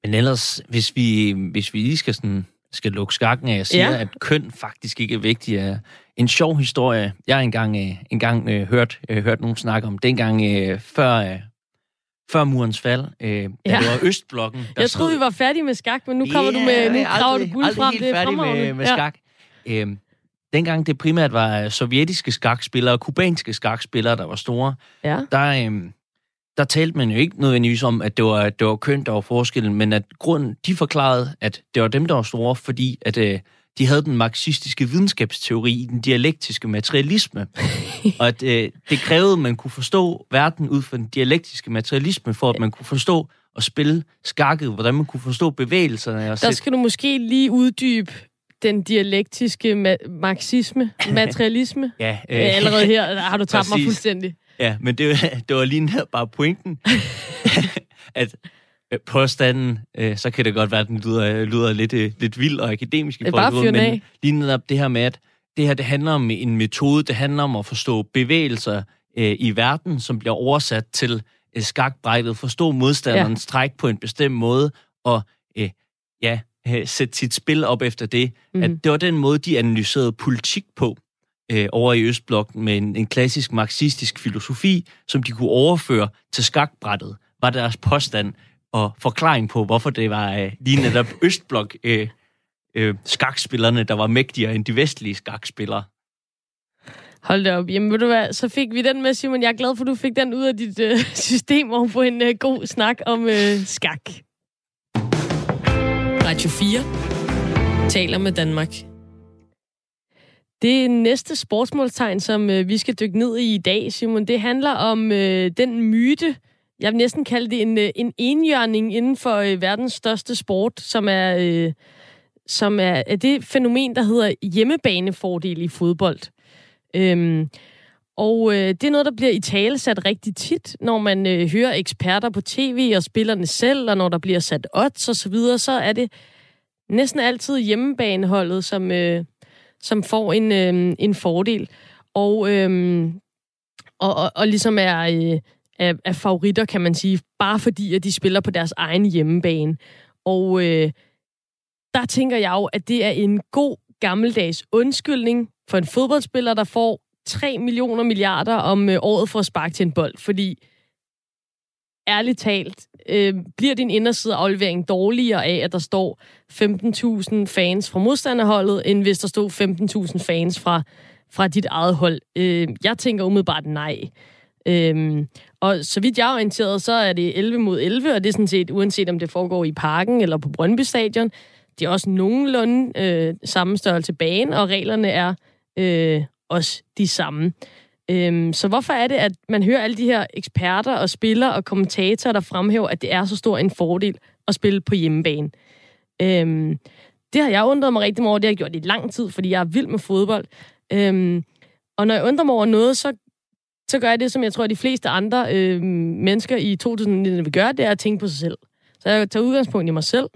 Men ellers, hvis vi, hvis vi lige skal, sådan, skal lukke skakken af og sige, ja. at køn faktisk ikke er vigtigt, er en sjov historie. Jeg engang, øh, engang øh, hørt, øh, hørt nogen snakke om, dengang øh, før, øh, før murens fald, øh, ja. det var Østblokken.
Der jeg troede, vi var færdige med skak, men nu kommer ja, du med, nu graver du guld frem.
det er med, med skak. Ja. Øh, dengang det primært var sovjetiske skakspillere og kubanske skakspillere, der var store, ja. der, øhm, der talte man jo ikke nødvendigvis om, at det var, det var køn, der var forskellen, men at grunden, de forklarede, at det var dem, der var store, fordi at øh, de havde den marxistiske videnskabsteori i den dialektiske materialisme. og at øh, det krævede, at man kunne forstå verden ud fra den dialektiske materialisme, for at man kunne forstå og spille skakket, hvordan man kunne forstå bevægelserne. Og
der skal du måske lige uddybe den dialektiske ma- marxisme, materialisme.
ja,
øh, Allerede her har du tabt mig fuldstændig.
Ja, men det, det var lige her bare pointen, at påstanden, øh, så kan det godt være, at den lyder, lyder lidt, øh, lidt vild og akademisk i
forhold til men af.
lige netop det her med, at det her det handler om en metode, det handler om at forstå bevægelser øh, i verden, som bliver oversat til øh, skakbrættet, forstå modstanderens ja. træk på en bestemt måde, og øh, ja, øh, sætte sit spil op efter det. Mm. At det var den måde, de analyserede politik på øh, over i Østblokken med en, en klassisk marxistisk filosofi, som de kunne overføre til skakbrættet, var deres påstand og forklaring på, hvorfor det var øh, lige netop Østblok øh, øh, skakspillerne, der var mægtigere end de vestlige skakspillere.
Hold da op. Jamen, ved du hvad, så fik vi den med, Simon. Jeg er glad for, at du fik den ud af dit øh, system og få en øh, god snak om øh, skak. Radio 4 taler med Danmark. Det næste sportsmålstegn, som øh, vi skal dykke ned i i dag, Simon, det handler om øh, den myte, jeg vil næsten kalde det en, øh, en enjørning inden for øh, verdens største sport, som er, øh, som er, er det fænomen, der hedder hjemmebanefordel i fodbold. Øhm, og øh, det er noget, der bliver i tale sat rigtig tit, når man øh, hører eksperter på tv og spillerne selv, og når der bliver sat odds og så videre, så er det næsten altid hjemmebaneholdet, som, øh, som får en, øh, en fordel. Og, øh, og, og, og ligesom er, øh, er, er favoritter, kan man sige, bare fordi, at de spiller på deres egen hjemmebane. Og øh, der tænker jeg jo, at det er en god gammeldags undskyldning for en fodboldspiller, der får 3 millioner milliarder om øh, året for at sparke til en bold. Fordi, ærligt talt, øh, bliver din inderside aflevering dårligere af, at der står 15.000 fans fra modstanderholdet, end hvis der stod 15.000 fans fra, fra dit eget hold? Øh, jeg tænker umiddelbart nej. Øhm, og så vidt jeg er orienteret, så er det 11 mod 11, og det er sådan set, uanset om det foregår i parken eller på Brøndby Stadion, det er også nogenlunde øh, samme størrelse bane, og reglerne er øh, også de samme. Øhm, så hvorfor er det, at man hører alle de her eksperter og spillere og kommentatorer, der fremhæver, at det er så stor en fordel at spille på hjemmebane? Øhm, det har jeg undret mig rigtig meget over. Det har jeg gjort i lang tid, fordi jeg er vild med fodbold. Øhm, og når jeg undrer mig over noget, så, så gør jeg det, som jeg tror, at de fleste andre øh, mennesker i 2019 vil gøre, det er at tænke på sig selv. Så jeg tager udgangspunkt i mig selv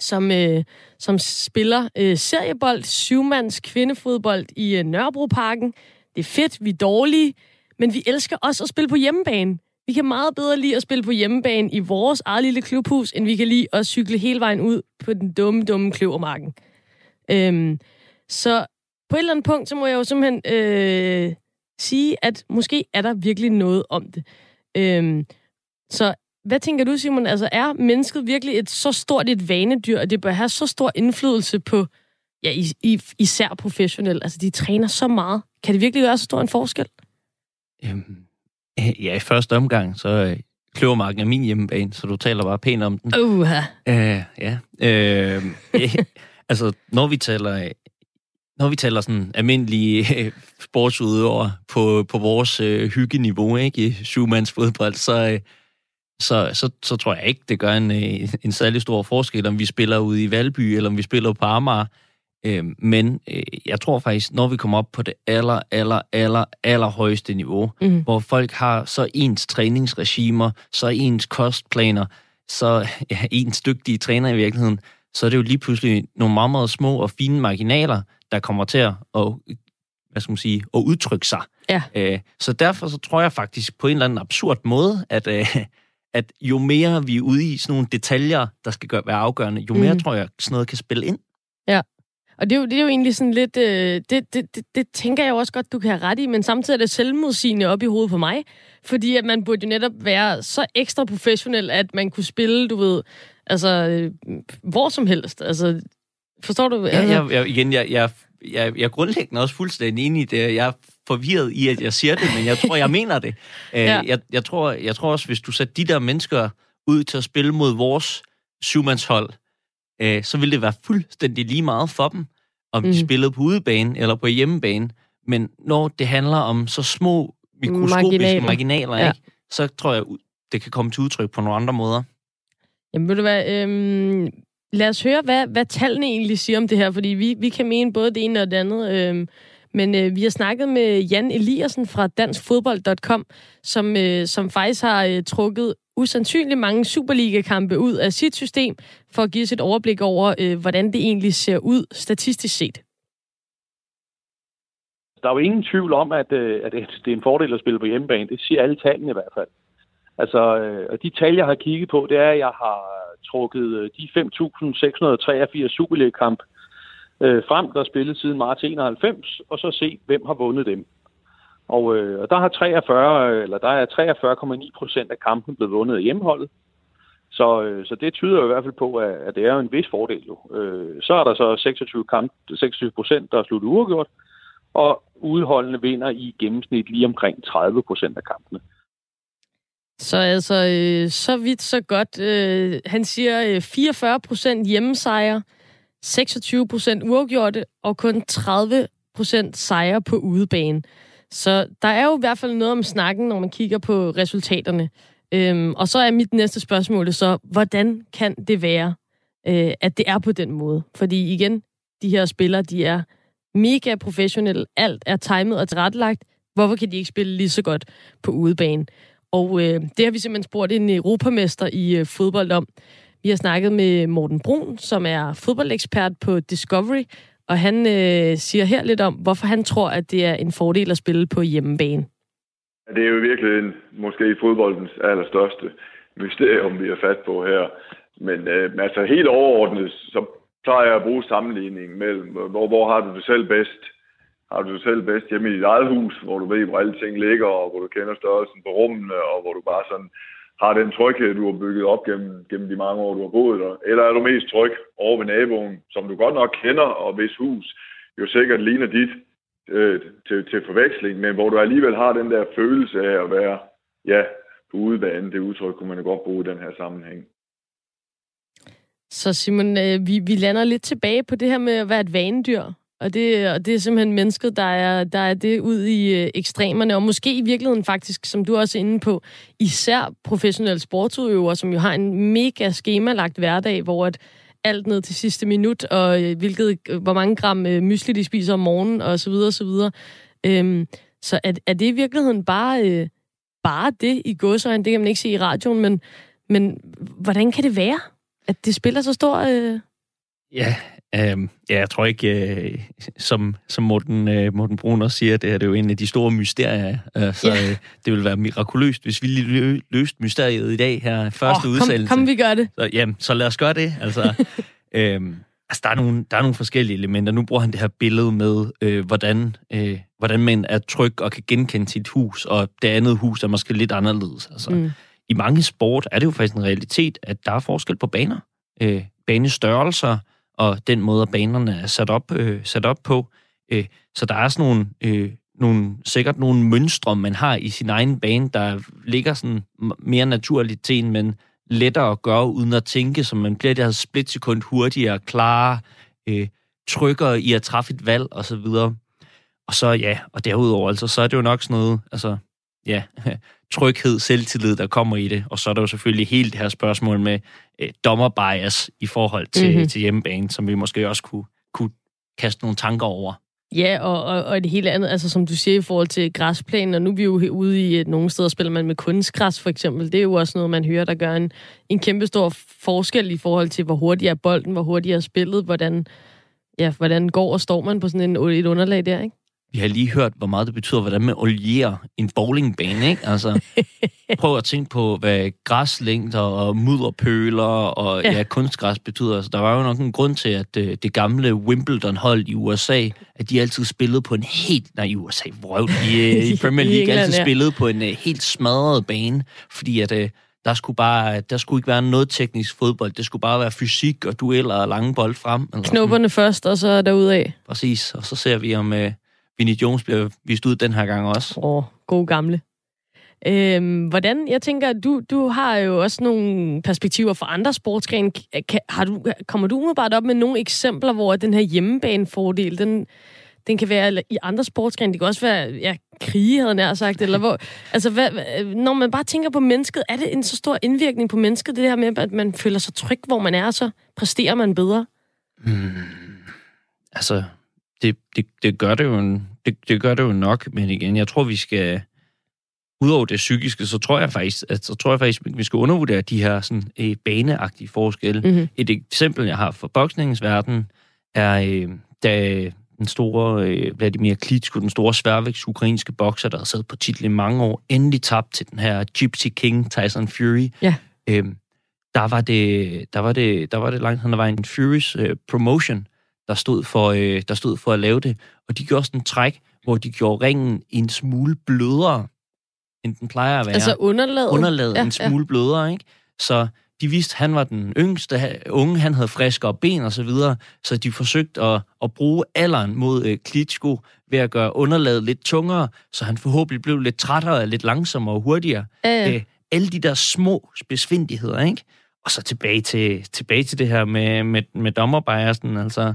som, øh, som spiller øh, seriebold, syvmands kvindefodbold i øh, Nørrebroparken. Det er fedt, vi er dårlige, men vi elsker også at spille på hjemmebane. Vi kan meget bedre lide at spille på hjemmebane i vores eget lille klubhus, end vi kan lide at cykle hele vejen ud på den dumme, dumme kløvermarken. Øhm, så på et eller andet punkt, så må jeg jo simpelthen øh, sige, at måske er der virkelig noget om det. Øhm, så hvad tænker du, Simon? Altså, er mennesket virkelig et så stort et vanedyr, at det bør have så stor indflydelse på, ja, is, is, især professionelt? Altså, de træner så meget. Kan det virkelig gøre så stor en forskel?
Øhm, ja, i første omgang, så øh, Kløvermarken er min hjemmebane, så du taler bare pænt om den.
Uh-huh.
Øh, ja. Øh, altså, når vi taler når vi taler sådan almindelige øh, sportsudøvere på, på vores øh, hyggeniveau, ikke, i syvmands fodbold, så, øh, så, så, så tror jeg ikke, det gør en, øh, en særlig stor forskel, om vi spiller ude i Valby, eller om vi spiller på Amager. Øh, men øh, jeg tror faktisk, når vi kommer op på det aller, aller, aller, aller højeste niveau, mm. hvor folk har så ens træningsregimer, så ens kostplaner, så ja, ens dygtige træner i virkeligheden, så er det jo lige pludselig nogle meget, meget små og fine marginaler, der kommer til at, hvad skal man sige, at udtrykke sig.
Ja.
Øh, så derfor så tror jeg faktisk på en eller anden absurd måde, at, at jo mere vi er ude i sådan nogle detaljer, der skal gøre, være afgørende, jo mere mm. tror jeg, sådan noget kan spille ind.
Ja. Og det er, jo, det er jo egentlig sådan lidt... Øh, det, det, det, det tænker jeg også godt, du kan have ret i, men samtidig er det selvmodsigende op i hovedet på mig. Fordi at man burde jo netop være så ekstra professionel, at man kunne spille, du ved, altså, øh, hvor som helst. Altså, forstår du? Altså,
jeg, jeg, igen, jeg, jeg, jeg, jeg er grundlæggende også fuldstændig enig i det. Jeg forvirret i, at jeg siger det, men jeg tror, jeg mener det. ja. jeg, jeg, tror, jeg tror også, hvis du sætter de der mennesker ud til at spille mod vores syvmandshold, øh, så ville det være fuldstændig lige meget for dem, om mm. de spillede på udebane eller på hjemmebane. Men når det handler om så små mikroskopiske marginaler, marginaler ja. ikke, så tror jeg, det kan komme til udtryk på nogle andre måder.
Jamen, vil du være... øhm, lad os høre, hvad, hvad tallene egentlig siger om det her, fordi vi, vi kan mene både det ene og det andet. Øhm, men øh, vi har snakket med Jan Eliassen fra danskfodbold.com, som, øh, som faktisk har øh, trukket usandsynligt mange Superliga-kampe ud af sit system, for at give os et overblik over, øh, hvordan det egentlig ser ud statistisk set.
Der er jo ingen tvivl om, at, øh, at det er en fordel at spille på hjemmebane. Det siger alle tallene i hvert fald. Altså, øh, og de tal, jeg har kigget på, det er, at jeg har trukket øh, de 5.683 Superliga-kamp øh, frem, der er spillet siden marts 91, og så se, hvem har vundet dem. Og, øh, og der har 43, eller der er 43,9 procent af kampen blevet vundet af hjemmeholdet. Så, øh, så det tyder jo i hvert fald på, at, at det er en vis fordel jo. Øh, så er der så 26, kamp, 26 procent, der er sluttet uafgjort, og udholdene vinder i gennemsnit lige omkring 30 procent af kampene.
Så altså, øh, så vidt så godt. Øh, han siger øh, 44 procent hjemmesejre, 26 procent uafgjorte og kun 30 procent sejre på udebane. Så der er jo i hvert fald noget om snakken, når man kigger på resultaterne. Øhm, og så er mit næste spørgsmål så, hvordan kan det være, øh, at det er på den måde? Fordi igen, de her spillere, de er mega professionelle. Alt er timet og tilrettelagt. Hvorfor kan de ikke spille lige så godt på udebane? Og øh, det har vi simpelthen spurgt en europamester i øh, fodbold om. Vi har snakket med Morten Brun, som er fodboldekspert på Discovery, og han øh, siger her lidt om, hvorfor han tror, at det er en fordel at spille på hjemmebane.
Det er jo virkelig måske fodboldens allerstørste mysterium, vi har fat på her. Men øh, altså helt overordnet, så plejer jeg at bruge sammenligning mellem, hvor, hvor har du det selv bedst? Har du det selv bedst hjemme i dit eget hus, hvor du ved, hvor alle ting ligger, og hvor du kender størrelsen på rummene, og hvor du bare sådan har den tryghed, du har bygget op gennem, gennem de mange år, du har boet der? Eller er du mest tryg over ved naboen, som du godt nok kender, og hvis hus jo sikkert ligner dit øh, til, til forveksling, men hvor du alligevel har den der følelse af at være, ja, på udebane, det udtryk kunne man jo godt bruge i den her sammenhæng.
Så Simon, øh, vi, vi lander lidt tilbage på det her med at være et vanedyr. Og det, og det er simpelthen mennesket, der er, der er det ud i øh, ekstremerne, og måske i virkeligheden faktisk, som du også er inde på, især professionelle sportsudøvere, som jo har en mega skemalagt hverdag, hvor at alt ned til sidste minut, og øh, hvilket, øh, hvor mange gram øh, mysli de spiser om morgenen, og så videre, og så videre. Øhm, så er, er det i virkeligheden bare, øh, bare det i godsøjne? Det kan man ikke se i radioen, men, men hvordan kan det være, at det spiller så stor... Øh...
Ja, Øhm, ja, jeg tror ikke, øh, som, som Morten, øh, Morten Brun også siger, det her det er jo en af de store mysterier. Øh, så øh, det vil være mirakuløst, hvis vi lige løste mysteriet i dag her første oh, udsendelse.
Kom, kom, vi gør det.
Så, jamen, så lad os gøre det. Altså, øhm, altså der, er nogle, der er nogle forskellige elementer. Nu bruger han det her billede med, øh, hvordan, øh, hvordan man er tryg og kan genkende sit hus, og det andet hus er måske lidt anderledes. Altså, mm. I mange sport er det jo faktisk en realitet, at der er forskel på baner. Øh, banestørrelser, og den måde, banerne er sat op, øh, sat op på. Øh, så der er sådan nogle, øh, nogle, sikkert nogle mønstre, man har i sin egen bane, der ligger sådan mere naturligt til en, men lettere at gøre uden at tænke, så man bliver det her splitsekund hurtigere, klarere, øh, trykker i at træffe et valg og så videre. Og så ja, og derudover altså, så er det jo nok sådan noget, altså ja, tryghed, selvtillid, der kommer i det. Og så er der jo selvfølgelig helt det her spørgsmål med øh, dommerbias i forhold til, mm-hmm. til hjemmebane, som vi måske også kunne, kunne kaste nogle tanker over.
Ja, og, og, og det hele andet, altså som du siger i forhold til græsplænen, og nu er vi jo ude i, at nogle steder spiller man med kunstgræs for eksempel. Det er jo også noget, man hører, der gør en, en kæmpe stor forskel i forhold til, hvor hurtigt er bolden, hvor hurtigt er spillet, hvordan, ja, hvordan går og står man på sådan en, et underlag der, ikke?
Vi har lige hørt, hvor meget det betyder, hvordan man olierer en bowlingbane, ikke? Altså, prøv at tænke på, hvad græslængder og mudderpøler og ja. Ja, kunstgræs betyder. Altså, der var jo nok en grund til, at uh, det gamle Wimbledon-hold i USA, at de altid spillede på en helt... Nej, i USA, vrøv, i, uh, i Premier League England, altid ja. spillede på en uh, helt smadret bane, fordi at... Uh, der skulle bare, der skulle ikke være noget teknisk fodbold. Det skulle bare være fysik og dueller og lange bold frem.
Knupperne først, og så derudad.
Præcis, og så ser vi, om, Vinnie Jones bliver vist ud den her gang også.
Åh, oh, god gamle. Øhm, hvordan, jeg tænker, du, du har jo også nogle perspektiver for andre sportsgrene. Kan, har du, kommer du umiddelbart op med nogle eksempler, hvor den her hjemmebanefordel, den, den kan være i andre sportsgrene, det kan også være ja, krige, havde jeg sagt, eller hvor, altså, hvad, når man bare tænker på mennesket, er det en så stor indvirkning på mennesket, det her med, at man føler sig tryg, hvor man er, så præsterer man bedre?
Hmm, altså, det, det, det, gør det, jo, det, det gør det jo nok, men igen, jeg tror, vi skal... Udover det psykiske, så tror jeg faktisk, at så tror jeg faktisk, at vi skal undervurdere de her sådan, øh, baneagtige forskelle. Mm-hmm. Et eksempel, jeg har for boksningens verden, er, øh, da, den store øh, Vladimir Klitschko, den store sværvægts ukrainske bokser, der har siddet på titlen i mange år, endelig tabt til den her Gypsy King, Tyson Fury.
Ja.
Øhm, der var det, der var det, der var det langt hen ad vejen en Furys øh, promotion, der stod, for, øh, der stod for at lave det. Og de gjorde sådan en træk, hvor de gjorde ringen en smule blødere, end den plejer at være.
Altså underlaget?
Underlaget
Ja,
en
ja.
smule blødere, ikke? Så de vidste, at han var den yngste unge, han havde friskere ben og så videre, så de forsøgte at, at bruge alderen mod øh, Klitschko ved at gøre underlaget lidt tungere, så han forhåbentlig blev lidt trættere, lidt langsommere og hurtigere.
Ja, ja.
Øh, alle de der små besvindigheder, ikke? Og så tilbage til, tilbage til det her med, med, med dommerbiasen, altså,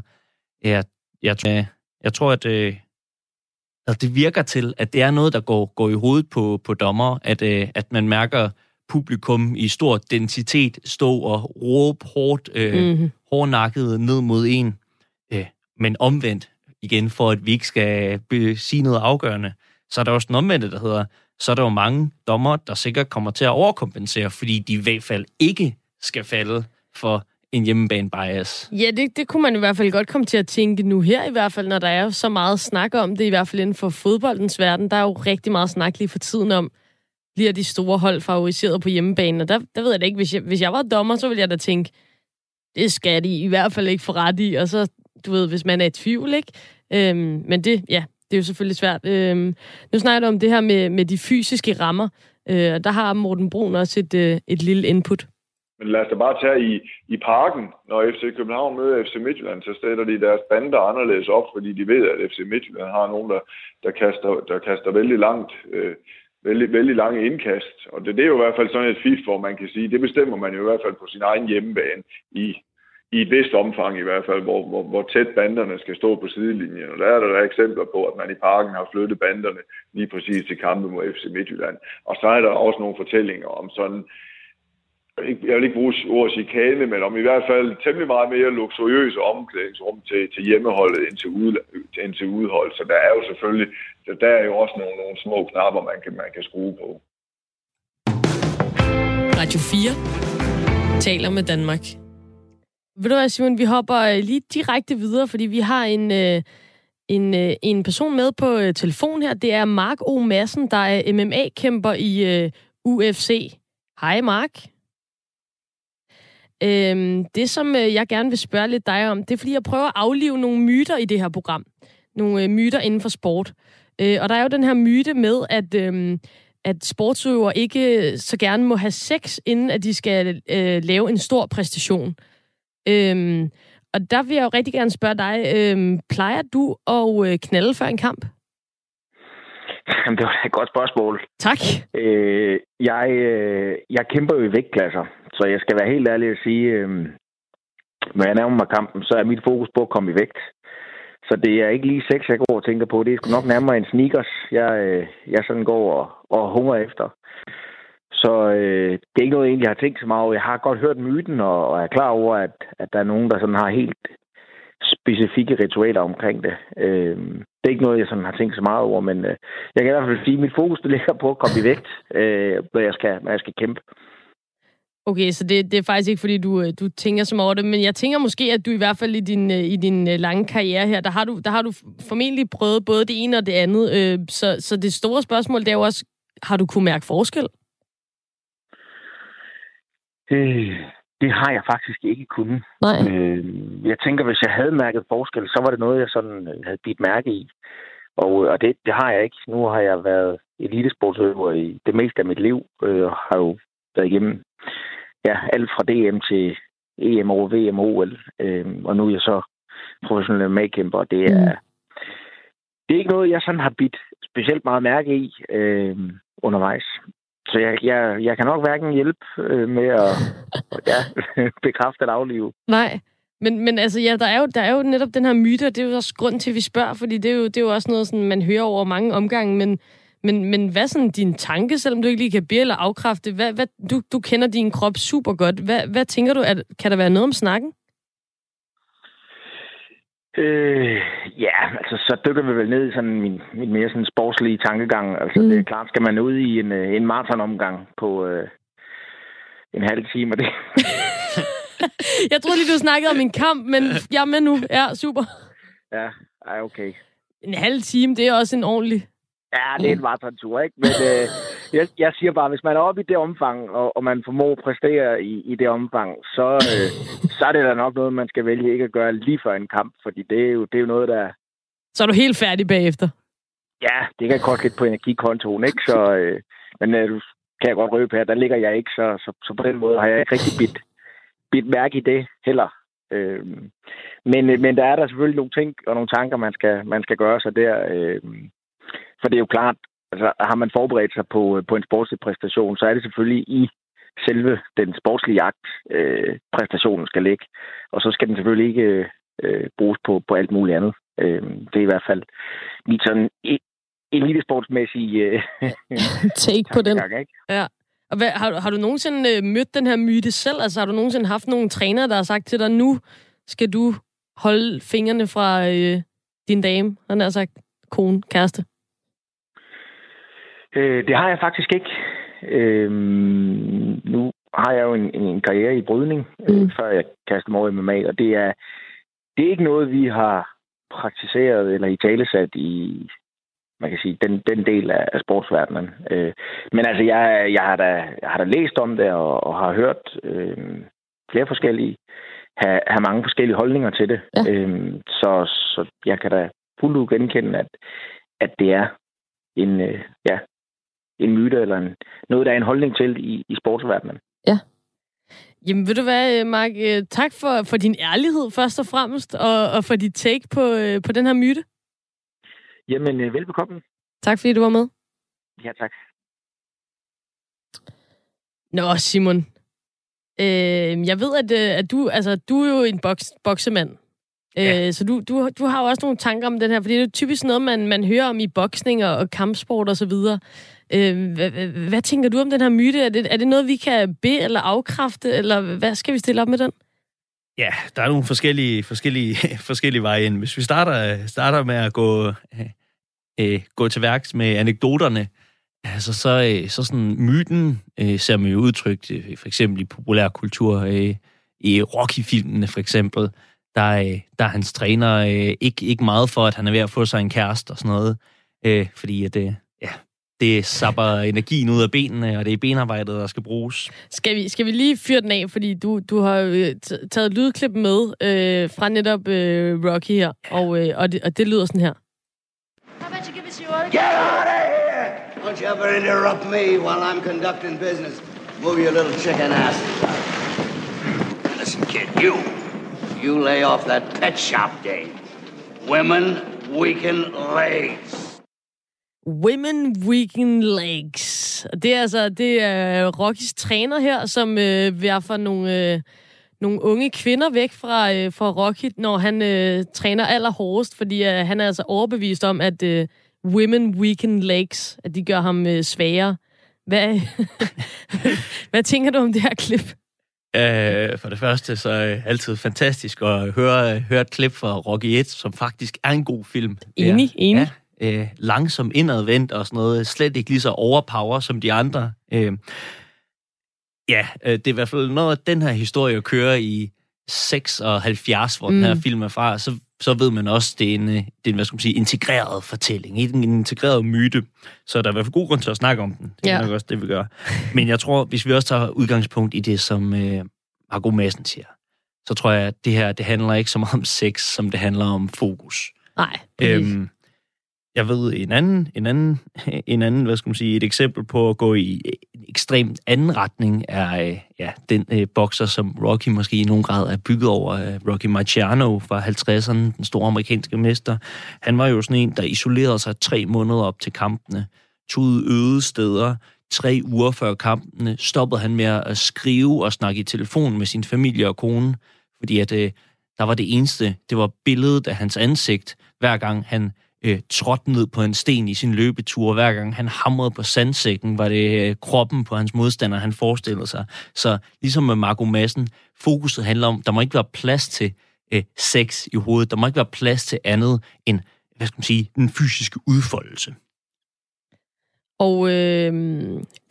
jeg, jeg, tror- jeg tror, at, øh, at det virker til, at det er noget, der går, går i hovedet på, på dommer, at, øh, at man mærker publikum i stor densitet stå og råbe hårdt, øh,
Mhm.
hårdnakket ned mod en. Øh, men omvendt, igen, for at vi ikke skal be- sige noget afgørende, så er der også den omvendte, der hedder, så er der jo mange dommer, der sikkert kommer til at overkompensere, fordi de i hvert fald ikke skal falde for en hjemmebane bias.
Ja, det, det kunne man i hvert fald godt komme til at tænke nu her, i hvert fald, når der er så meget snak om det, i hvert fald inden for fodboldens verden. Der er jo rigtig meget snak lige for tiden om, bliver de store hold favoriseret på hjemmebanen. Og der, der ved jeg da ikke, hvis jeg, hvis jeg var dommer, så ville jeg da tænke, det skal de i hvert fald ikke få ret i. Og så, du ved, hvis man er i tvivl, ikke? Øhm, men det, ja, det er jo selvfølgelig svært. Øhm, nu snakker du om det her med, med de fysiske rammer. Øh, og der har Morten Brun også et, øh, et lille input.
Men lad os da bare tage i, i parken, når FC København møder FC Midtjylland, så stiller de deres bander anderledes op, fordi de ved, at FC Midtjylland har nogen, der, der, kaster, der kaster vældig langt, øh, vældig, vældig lange indkast. Og det, det er jo i hvert fald sådan et fif, hvor man kan sige, det bestemmer man jo i hvert fald på sin egen hjemmebane i, i et vist omfang i hvert fald, hvor, hvor, hvor tæt banderne skal stå på sidelinjen. Og der er der, der eksempler på, at man i parken har flyttet banderne lige præcis til kampe mod FC Midtjylland. Og så er der også nogle fortællinger om sådan, jeg vil ikke bruge ordet chikane, men om i hvert fald temmelig meget mere luksuriøse omklædningsrum til, til hjemmeholdet end til, ude, end til udhold. Så der er jo selvfølgelig, der, der er jo også nogle, nogle små knapper, man kan, man kan skrue på.
Radio 4 taler med Danmark. Ved du hvad, Simon, vi hopper øh, lige direkte videre, fordi vi har en, øh, en, øh, en person med på telefon her. Det er Mark O. Madsen, der er MMA-kæmper i UFC. Hej, Mark. Øhm, det, som øh, jeg gerne vil spørge lidt dig om, det er, fordi jeg prøver at aflive nogle myter i det her program. Nogle øh, myter inden for sport. Øh, og der er jo den her myte med, at, øh, at sportsøvere ikke så gerne må have sex, inden at de skal øh, lave en stor præstation. Øhm, og der vil jeg jo rigtig gerne spørge dig, øhm, plejer du at øh, knalde før en kamp?
Jamen, det var et godt spørgsmål.
Tak.
Øh, jeg, øh, jeg kæmper jo i vægtklasser, så jeg skal være helt ærlig at sige, øh, når jeg nærmer mig kampen, så er mit fokus på at komme i vægt. Så det er ikke lige sex, jeg går og tænker på. Det er sgu nok nærmere en sneakers, jeg, øh, jeg sådan går og, og hunger efter. Så øh, det er ikke noget, jeg egentlig har tænkt så meget over. Jeg har godt hørt myten, og, og er klar over, at, at der er nogen, der sådan har helt specifikke ritualer omkring det. Øh, det er ikke noget, jeg sådan har tænkt så meget over, men øh, jeg kan i hvert fald sige, at mit fokus det ligger på at komme i vægt, øh, når, jeg skal, når jeg skal kæmpe.
Okay, så det, det er faktisk ikke, fordi du, øh, du tænker som over det, men jeg tænker måske, at du i hvert fald i din, øh, i din øh, lange karriere her, der har, du, der har du formentlig prøvet både det ene og det andet. Øh, så, så det store spørgsmål, det er jo også, har du kunne mærke forskel?
Øh, det har jeg faktisk ikke kunnet.
Nej.
Øh, jeg tænker, hvis jeg havde mærket forskel, så var det noget, jeg sådan havde bidt mærke i. Og, og det, det har jeg ikke. Nu har jeg været elitesportsøver i det meste af mit liv, øh, og har jo været igennem ja, alt fra DM til EM og VM og OL. Øh, og nu er jeg så professionel medkæmper, og det er, mm. det er ikke noget, jeg sådan har bidt specielt meget mærke i øh, undervejs. Så jeg, jeg, jeg kan nok hverken hjælpe øh, med at ja, bekræfte eller aflive.
Nej. Men, men altså, ja, der er, jo, der er jo netop den her myte, og det er jo også grund til, at vi spørger, fordi det er jo, det er jo også noget, sådan, man hører over mange omgange, men, men, men hvad er sådan din tanke, selvom du ikke lige kan bede eller afkræfte? Hvad, hvad, du, du kender din krop super godt. Hvad, hvad tænker du, at, kan der være noget om snakken?
Øh, ja, altså så dykker vi vel ned i sådan min, min mere sådan sportslige tankegang. Altså mm. det er klart, skal man ud i en, øh, en maratonomgang på øh, en halv time, og det...
jeg troede lige, du snakkede om en kamp, men jeg er med nu. Ja, super.
Ja, Ej, okay.
En halv time, det er også en ordentlig...
Ja, det er en maratontur, ikke? Men øh, jeg, jeg siger bare, hvis man er oppe i det omfang, og, og man formår at præstere i, i det omfang, så, øh, så er det da nok noget, man skal vælge ikke at gøre lige før en kamp, fordi det er jo, det er jo noget, der...
Så er du helt færdig bagefter?
Ja, det kan koste lidt på energikontoen, ikke? Så, øh, men øh, du kan jeg godt røbe her, der ligger jeg ikke, så, så, så på den måde har jeg ikke rigtig bidt, bidt mærke i det heller. Øh, men, men der er der selvfølgelig nogle ting og nogle tanker, man skal, man skal gøre sig der. Øh, for det er jo klart, altså har man forberedt sig på, på en sportslig præstation, så er det selvfølgelig i selve den sportslige jagt, øh, præstationen skal ligge. Og så skal den selvfølgelig ikke øh, bruges på, på alt muligt andet. Øh, det er i hvert fald mit sådan elitesportsmæssige øh,
take på den.
Ikke?
Ja. Og hvad, har, har du nogensinde øh, mødt den her myte selv? Altså har du nogensinde haft nogle trænere, der har sagt til dig, nu skal du holde fingrene fra øh, din dame, han har sagt kone, kæreste?
Øh, det har jeg faktisk ikke. Øh, nu har jeg jo en, en karriere i brydning, øh, mm. før jeg kastede mig over i MMA, og det er, det er ikke noget, vi har praktiseret eller i talesat i, man kan sige, den, den del af, af sportsverdenen. Øh, men altså, jeg, jeg, har da, jeg har da læst om det og, og har hørt øh, flere forskellige, have, have mange forskellige holdninger til det. Ja. Øh, så, så jeg kan da fuldt ud genkende, at, at det er en, øh, ja, en myte eller en, noget, der er en holdning til i, i sportsverdenen.
Ja. Jamen, ved du hvad, Mark? Øh, tak for, for din ærlighed først og fremmest, og, og for dit take på, øh, på den her myte.
Jamen, øh, velbekomme.
Tak fordi du var med.
Ja, tak.
Nå, Simon. Øh, jeg ved, at, at du, altså, du er jo en boks, boksemand. Ja. Øh, så du, du, du har jo også nogle tanker om den her, fordi det er typisk noget, man, man hører om i boksning og, og kampsport osv. Øh, hvad, hvad, tænker du om den her myte? Er det, er det noget, vi kan be- eller afkræfte, eller hvad skal vi stille op med den?
Ja, der er nogle forskellige, forskellige, forskellige veje ind. Hvis vi starter, starter med at gå, øh, øh, gå til værks med anekdoterne, altså så, øh, så sådan myten øh, ser man jo udtrykt øh, for eksempel i populærkultur, øh, i Rocky-filmene for eksempel, der, øh, der er hans træner øh, ikke, ikke meget for, at han er ved at få sig en kæreste og sådan noget, øh, fordi at, øh, det sapper energien ud af benene, og det er benarbejdet, der skal bruges.
Skal vi, skal vi lige fyre den af, fordi du, du har øh, taget et lydklip med øh, fra netop øh, Rocky her, og, øh, og, det, og det lyder sådan her.
Get out of here! Don't you ever interrupt me while I'm conducting business. Move your little chicken ass. Listen, kid, you. You lay off that pet shop day. Women weaken legs.
Women Weekend Legs. Det er altså det er Rockys træner her, som øh, vil få nogle, øh, nogle unge kvinder væk fra, øh, fra Rocky, når han øh, træner allerhårdest, fordi øh, han er altså overbevist om, at øh, Women Weekend Legs, at de gør ham øh, svagere. Hvad, hvad tænker du om det her klip?
Uh, for det første, så er det altid fantastisk at høre, høre et klip fra Rocky 1, som faktisk er en god film.
Enig, ja. enig.
Ja, uh, langsom indadvendt og sådan noget. Slet ikke lige så overpower som de andre. Uh, ja, uh, det er i hvert fald noget af den her historie kører i 76, hvor mm. den her film er fra, så, så ved man også, det er en, det er en hvad skal man sige, integreret fortælling, en, en integreret myte. Så der er i hvert fald god grund til at snakke om den. Det er ja. nok også det, vi gør. Men jeg tror, hvis vi også tager udgangspunkt i det, som øh, Margot Madsen siger, så tror jeg, at det her, det handler ikke så meget om sex, som det handler om fokus.
Nej.
Øhm, jeg ved en anden, en anden, en anden, hvad skal man sige, et eksempel på at gå i en ekstrem anden retning er øh, ja, den øh, bokser, som Rocky måske i nogen grad er bygget over, øh, Rocky Marciano fra 50'erne, den store amerikanske mester. Han var jo sådan en, der isolerede sig tre måneder op til kampene, tog øde steder, tre uger før kampene, stoppede han med at skrive og snakke i telefon med sin familie og kone, fordi at øh, der var det eneste, det var billedet af hans ansigt, hver gang han øh, trådt ned på en sten i sin løbetur. Hver gang han hamrede på sandsækken, var det øh, kroppen på hans modstander, han forestillede sig. Så ligesom med Marco Madsen, fokuset handler om, der må ikke være plads til øh, sex i hovedet. Der må ikke være plads til andet end, hvad skal man sige, den fysiske udfoldelse.
Og øh,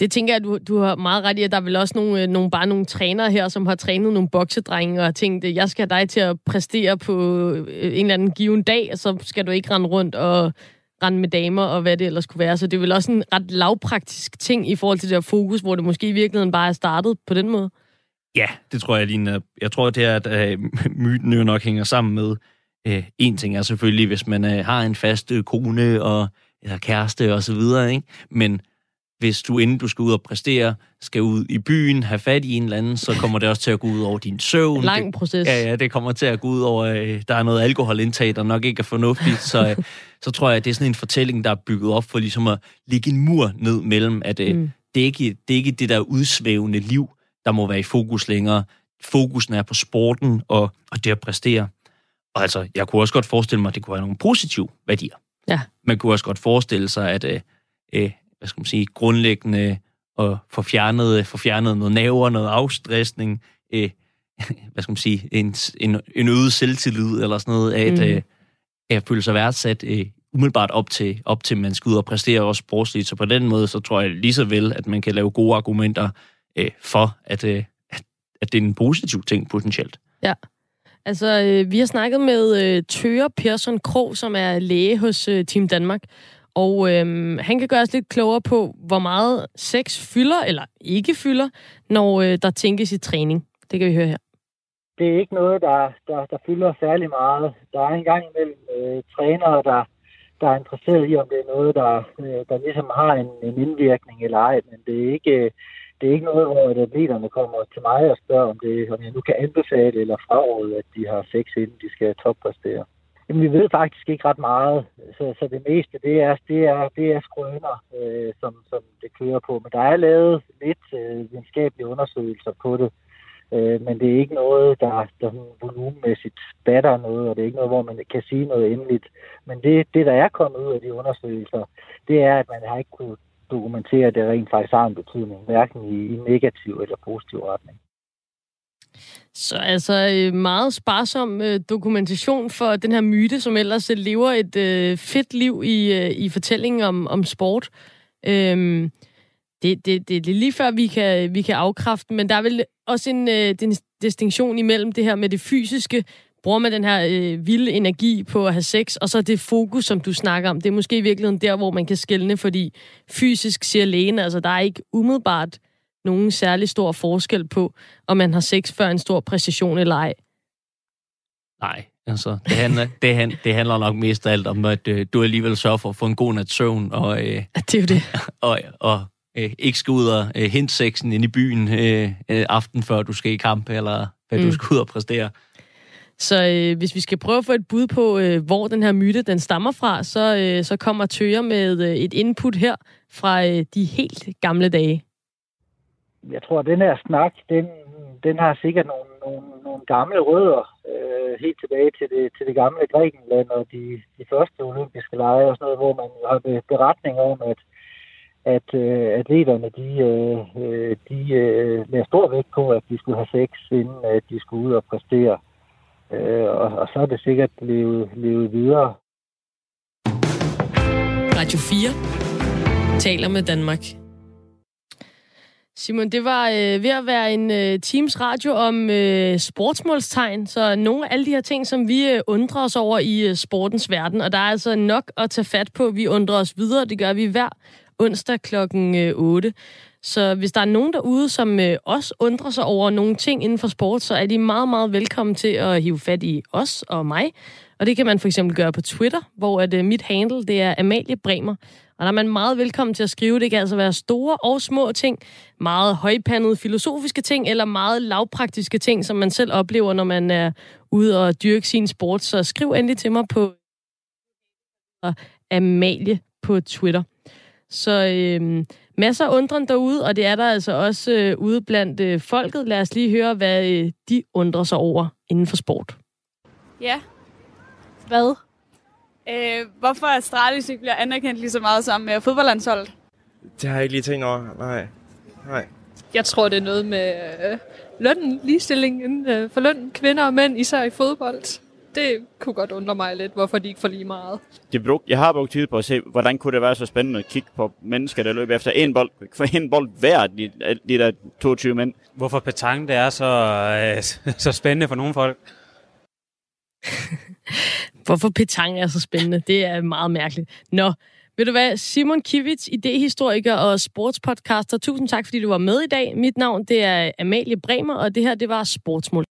det tænker jeg, at du, du har meget ret i, at der er vel også nogle, øh, nogle, bare nogle trænere her, som har trænet nogle boksedrenge og har tænkt, at jeg skal have dig til at præstere på øh, en eller anden given dag, og så skal du ikke rende rundt og rende med damer og hvad det ellers kunne være. Så det er vel også en ret lavpraktisk ting i forhold til det der fokus, hvor det måske i virkeligheden bare er startet på den måde.
Ja, det tror jeg, Line. Jeg tror, det er, at øh, myten jo nok hænger sammen med, øh, en ting er selvfølgelig, hvis man øh, har en fast øh, kone og eller kæreste og så videre, ikke? Men hvis du, inden du skal ud og præstere, skal ud i byen, have fat i en eller anden, så kommer det også til at gå ud over din søvn.
Lang proces.
Ja, ja, det kommer til at gå ud over, øh, der er noget alkoholindtag, der nok ikke er fornuftigt, så, øh, så tror jeg, at det er sådan en fortælling, der er bygget op for ligesom at ligge en mur ned mellem, at øh, mm. det, er ikke, det er ikke det der udsvævende liv, der må være i fokus længere. Fokusen er på sporten og, og det at præstere. Og altså, jeg kunne også godt forestille mig, at det kunne have nogle positive værdier.
Ja.
Man kunne også godt forestille sig, at øh, øh, hvad skal man sige, grundlæggende at få fjernet, få fjernet noget naver, noget afstressning, øh, hvad skal man sige, en, en, en øget selvtillid eller sådan noget, at, mm. øh, at føle sig værdsat øh, umiddelbart op til, op til, man skal ud og præstere også sportsligt. Så på den måde, så tror jeg lige så vel, at man kan lave gode argumenter øh, for, at, øh, at, at det er en positiv ting potentielt.
Ja. Altså, øh, vi har snakket med øh, Tøre Persson Krog, som er læge hos øh, Team Danmark. Og øh, han kan gøre os lidt klogere på, hvor meget sex fylder eller ikke fylder, når øh, der tænkes i træning. Det kan vi høre her.
Det er ikke noget, der, der, der fylder særlig meget. Der er en gang imellem øh, trænere, der, der er interesseret i, om det er noget, der, øh, der ligesom har en, en indvirkning eller ej, men det er ikke... Øh, det er ikke noget, hvor atleterne kommer til mig og spørger, om, det, om jeg nu kan anbefale eller fraråde, at de har sex, inden de skal toppræstere. Jamen, vi ved faktisk ikke ret meget, så, så det meste, det er, det er, det er skrøner, øh, som, som det kører på. Men der er lavet lidt øh, videnskabelige undersøgelser på det, øh, men det er ikke noget, der, der volumenmæssigt batter noget, og det er ikke noget, hvor man kan sige noget endeligt. Men det, det, der er kommet ud af de undersøgelser, det er, at man har ikke kunnet dokumentere, at det rent faktisk har en betydning, hverken i, i negativ eller positiv retning.
Så altså øh, meget sparsom øh, dokumentation for den her myte, som ellers øh, lever et øh, fedt liv i, øh, i fortællingen om, om sport. Øhm, det, det, det, det er lige før, vi kan, vi kan afkræfte, men der er vel også en, øh, en distinktion imellem det her med det fysiske bruger man den her øh, vilde energi på at have sex, og så det fokus, som du snakker om, det er måske i virkeligheden der, hvor man kan skælne, fordi fysisk siger lægen, altså der er ikke umiddelbart nogen særlig stor forskel på, om man har sex før en stor præcision eller ej.
Nej, altså, det handler, det, han, det handler nok mest af alt om, at øh, du alligevel sørger for at få en god nat søvn, og, øh,
det er jo det.
og, og øh, ikke skal ud og øh, hente sexen ind i byen øh, øh, aften, før du skal i kamp, eller hvad mm. du skal ud og præstere.
Så øh, hvis vi skal prøve at få et bud på, øh, hvor den her myte den stammer fra, så, øh, så kommer Tøger med øh, et input her fra øh, de helt gamle dage.
Jeg tror, at den her snak, den, den har sikkert nogle, nogle, nogle gamle rødder, øh, helt tilbage til det, til det gamle Grækenland og de, de første olympiske lege og sådan noget, hvor man har beretninger om, at at øh, atleterne de, øh, øh, de øh, lagde stor vægt på, at de skulle have sex, inden at de skulle ud og præstere. Øh, og, og så er det sikkert levet, levet videre.
Radio 4 taler med Danmark. Simon, det var øh, ved at være en øh, Teams radio om øh, sportsmålstegn, så nogle af alle de her ting, som vi øh, undrer os over i øh, sportens verden, og der er altså nok at tage fat på. Vi undrer os videre, det gør vi hver onsdag klokken øh, 8. Så hvis der er nogen derude, som øh, også undrer sig over nogle ting inden for sport, så er de meget, meget velkommen til at hive fat i os og mig. Og det kan man for eksempel gøre på Twitter, hvor at, øh, mit handle det er Amalie Bremer. Og der er man meget velkommen til at skrive. Det kan altså være store og små ting, meget højpandede filosofiske ting, eller meget lavpraktiske ting, som man selv oplever, når man er ude og dyrke sin sport. Så skriv endelig til mig på Amalie på Twitter. Så øh, masser af undren derude, og det er der altså også øh, ude blandt øh, folket. Lad os lige høre, hvad øh, de undrer sig over inden for sport.
Ja.
Hvad?
Øh, hvorfor Astralis ikke bliver anerkendt lige så meget som med fodboldlandsholdet?
Det har jeg ikke lige tænkt over. Nej. Nej.
Jeg tror, det er noget med øh, lønnen, ligestillingen øh, for løn, kvinder og mænd, især i fodbold. Det kunne godt undre mig lidt, hvorfor de ikke får lige meget.
Det brug, jeg har brugt tid på at se, hvordan kunne det være så spændende at kigge på mennesker, der løber efter en bold, for en bold hver, de, de der 22 mænd.
Hvorfor petanque det er så, øh, så spændende for nogle folk?
Hvorfor petang er så spændende? Det er meget mærkeligt. Nå, ved du hvad? Simon Kivits, idehistoriker og sportspodcaster. Tusind tak, fordi du var med i dag. Mit navn det er Amalie Bremer, og det her det var Sportsmål.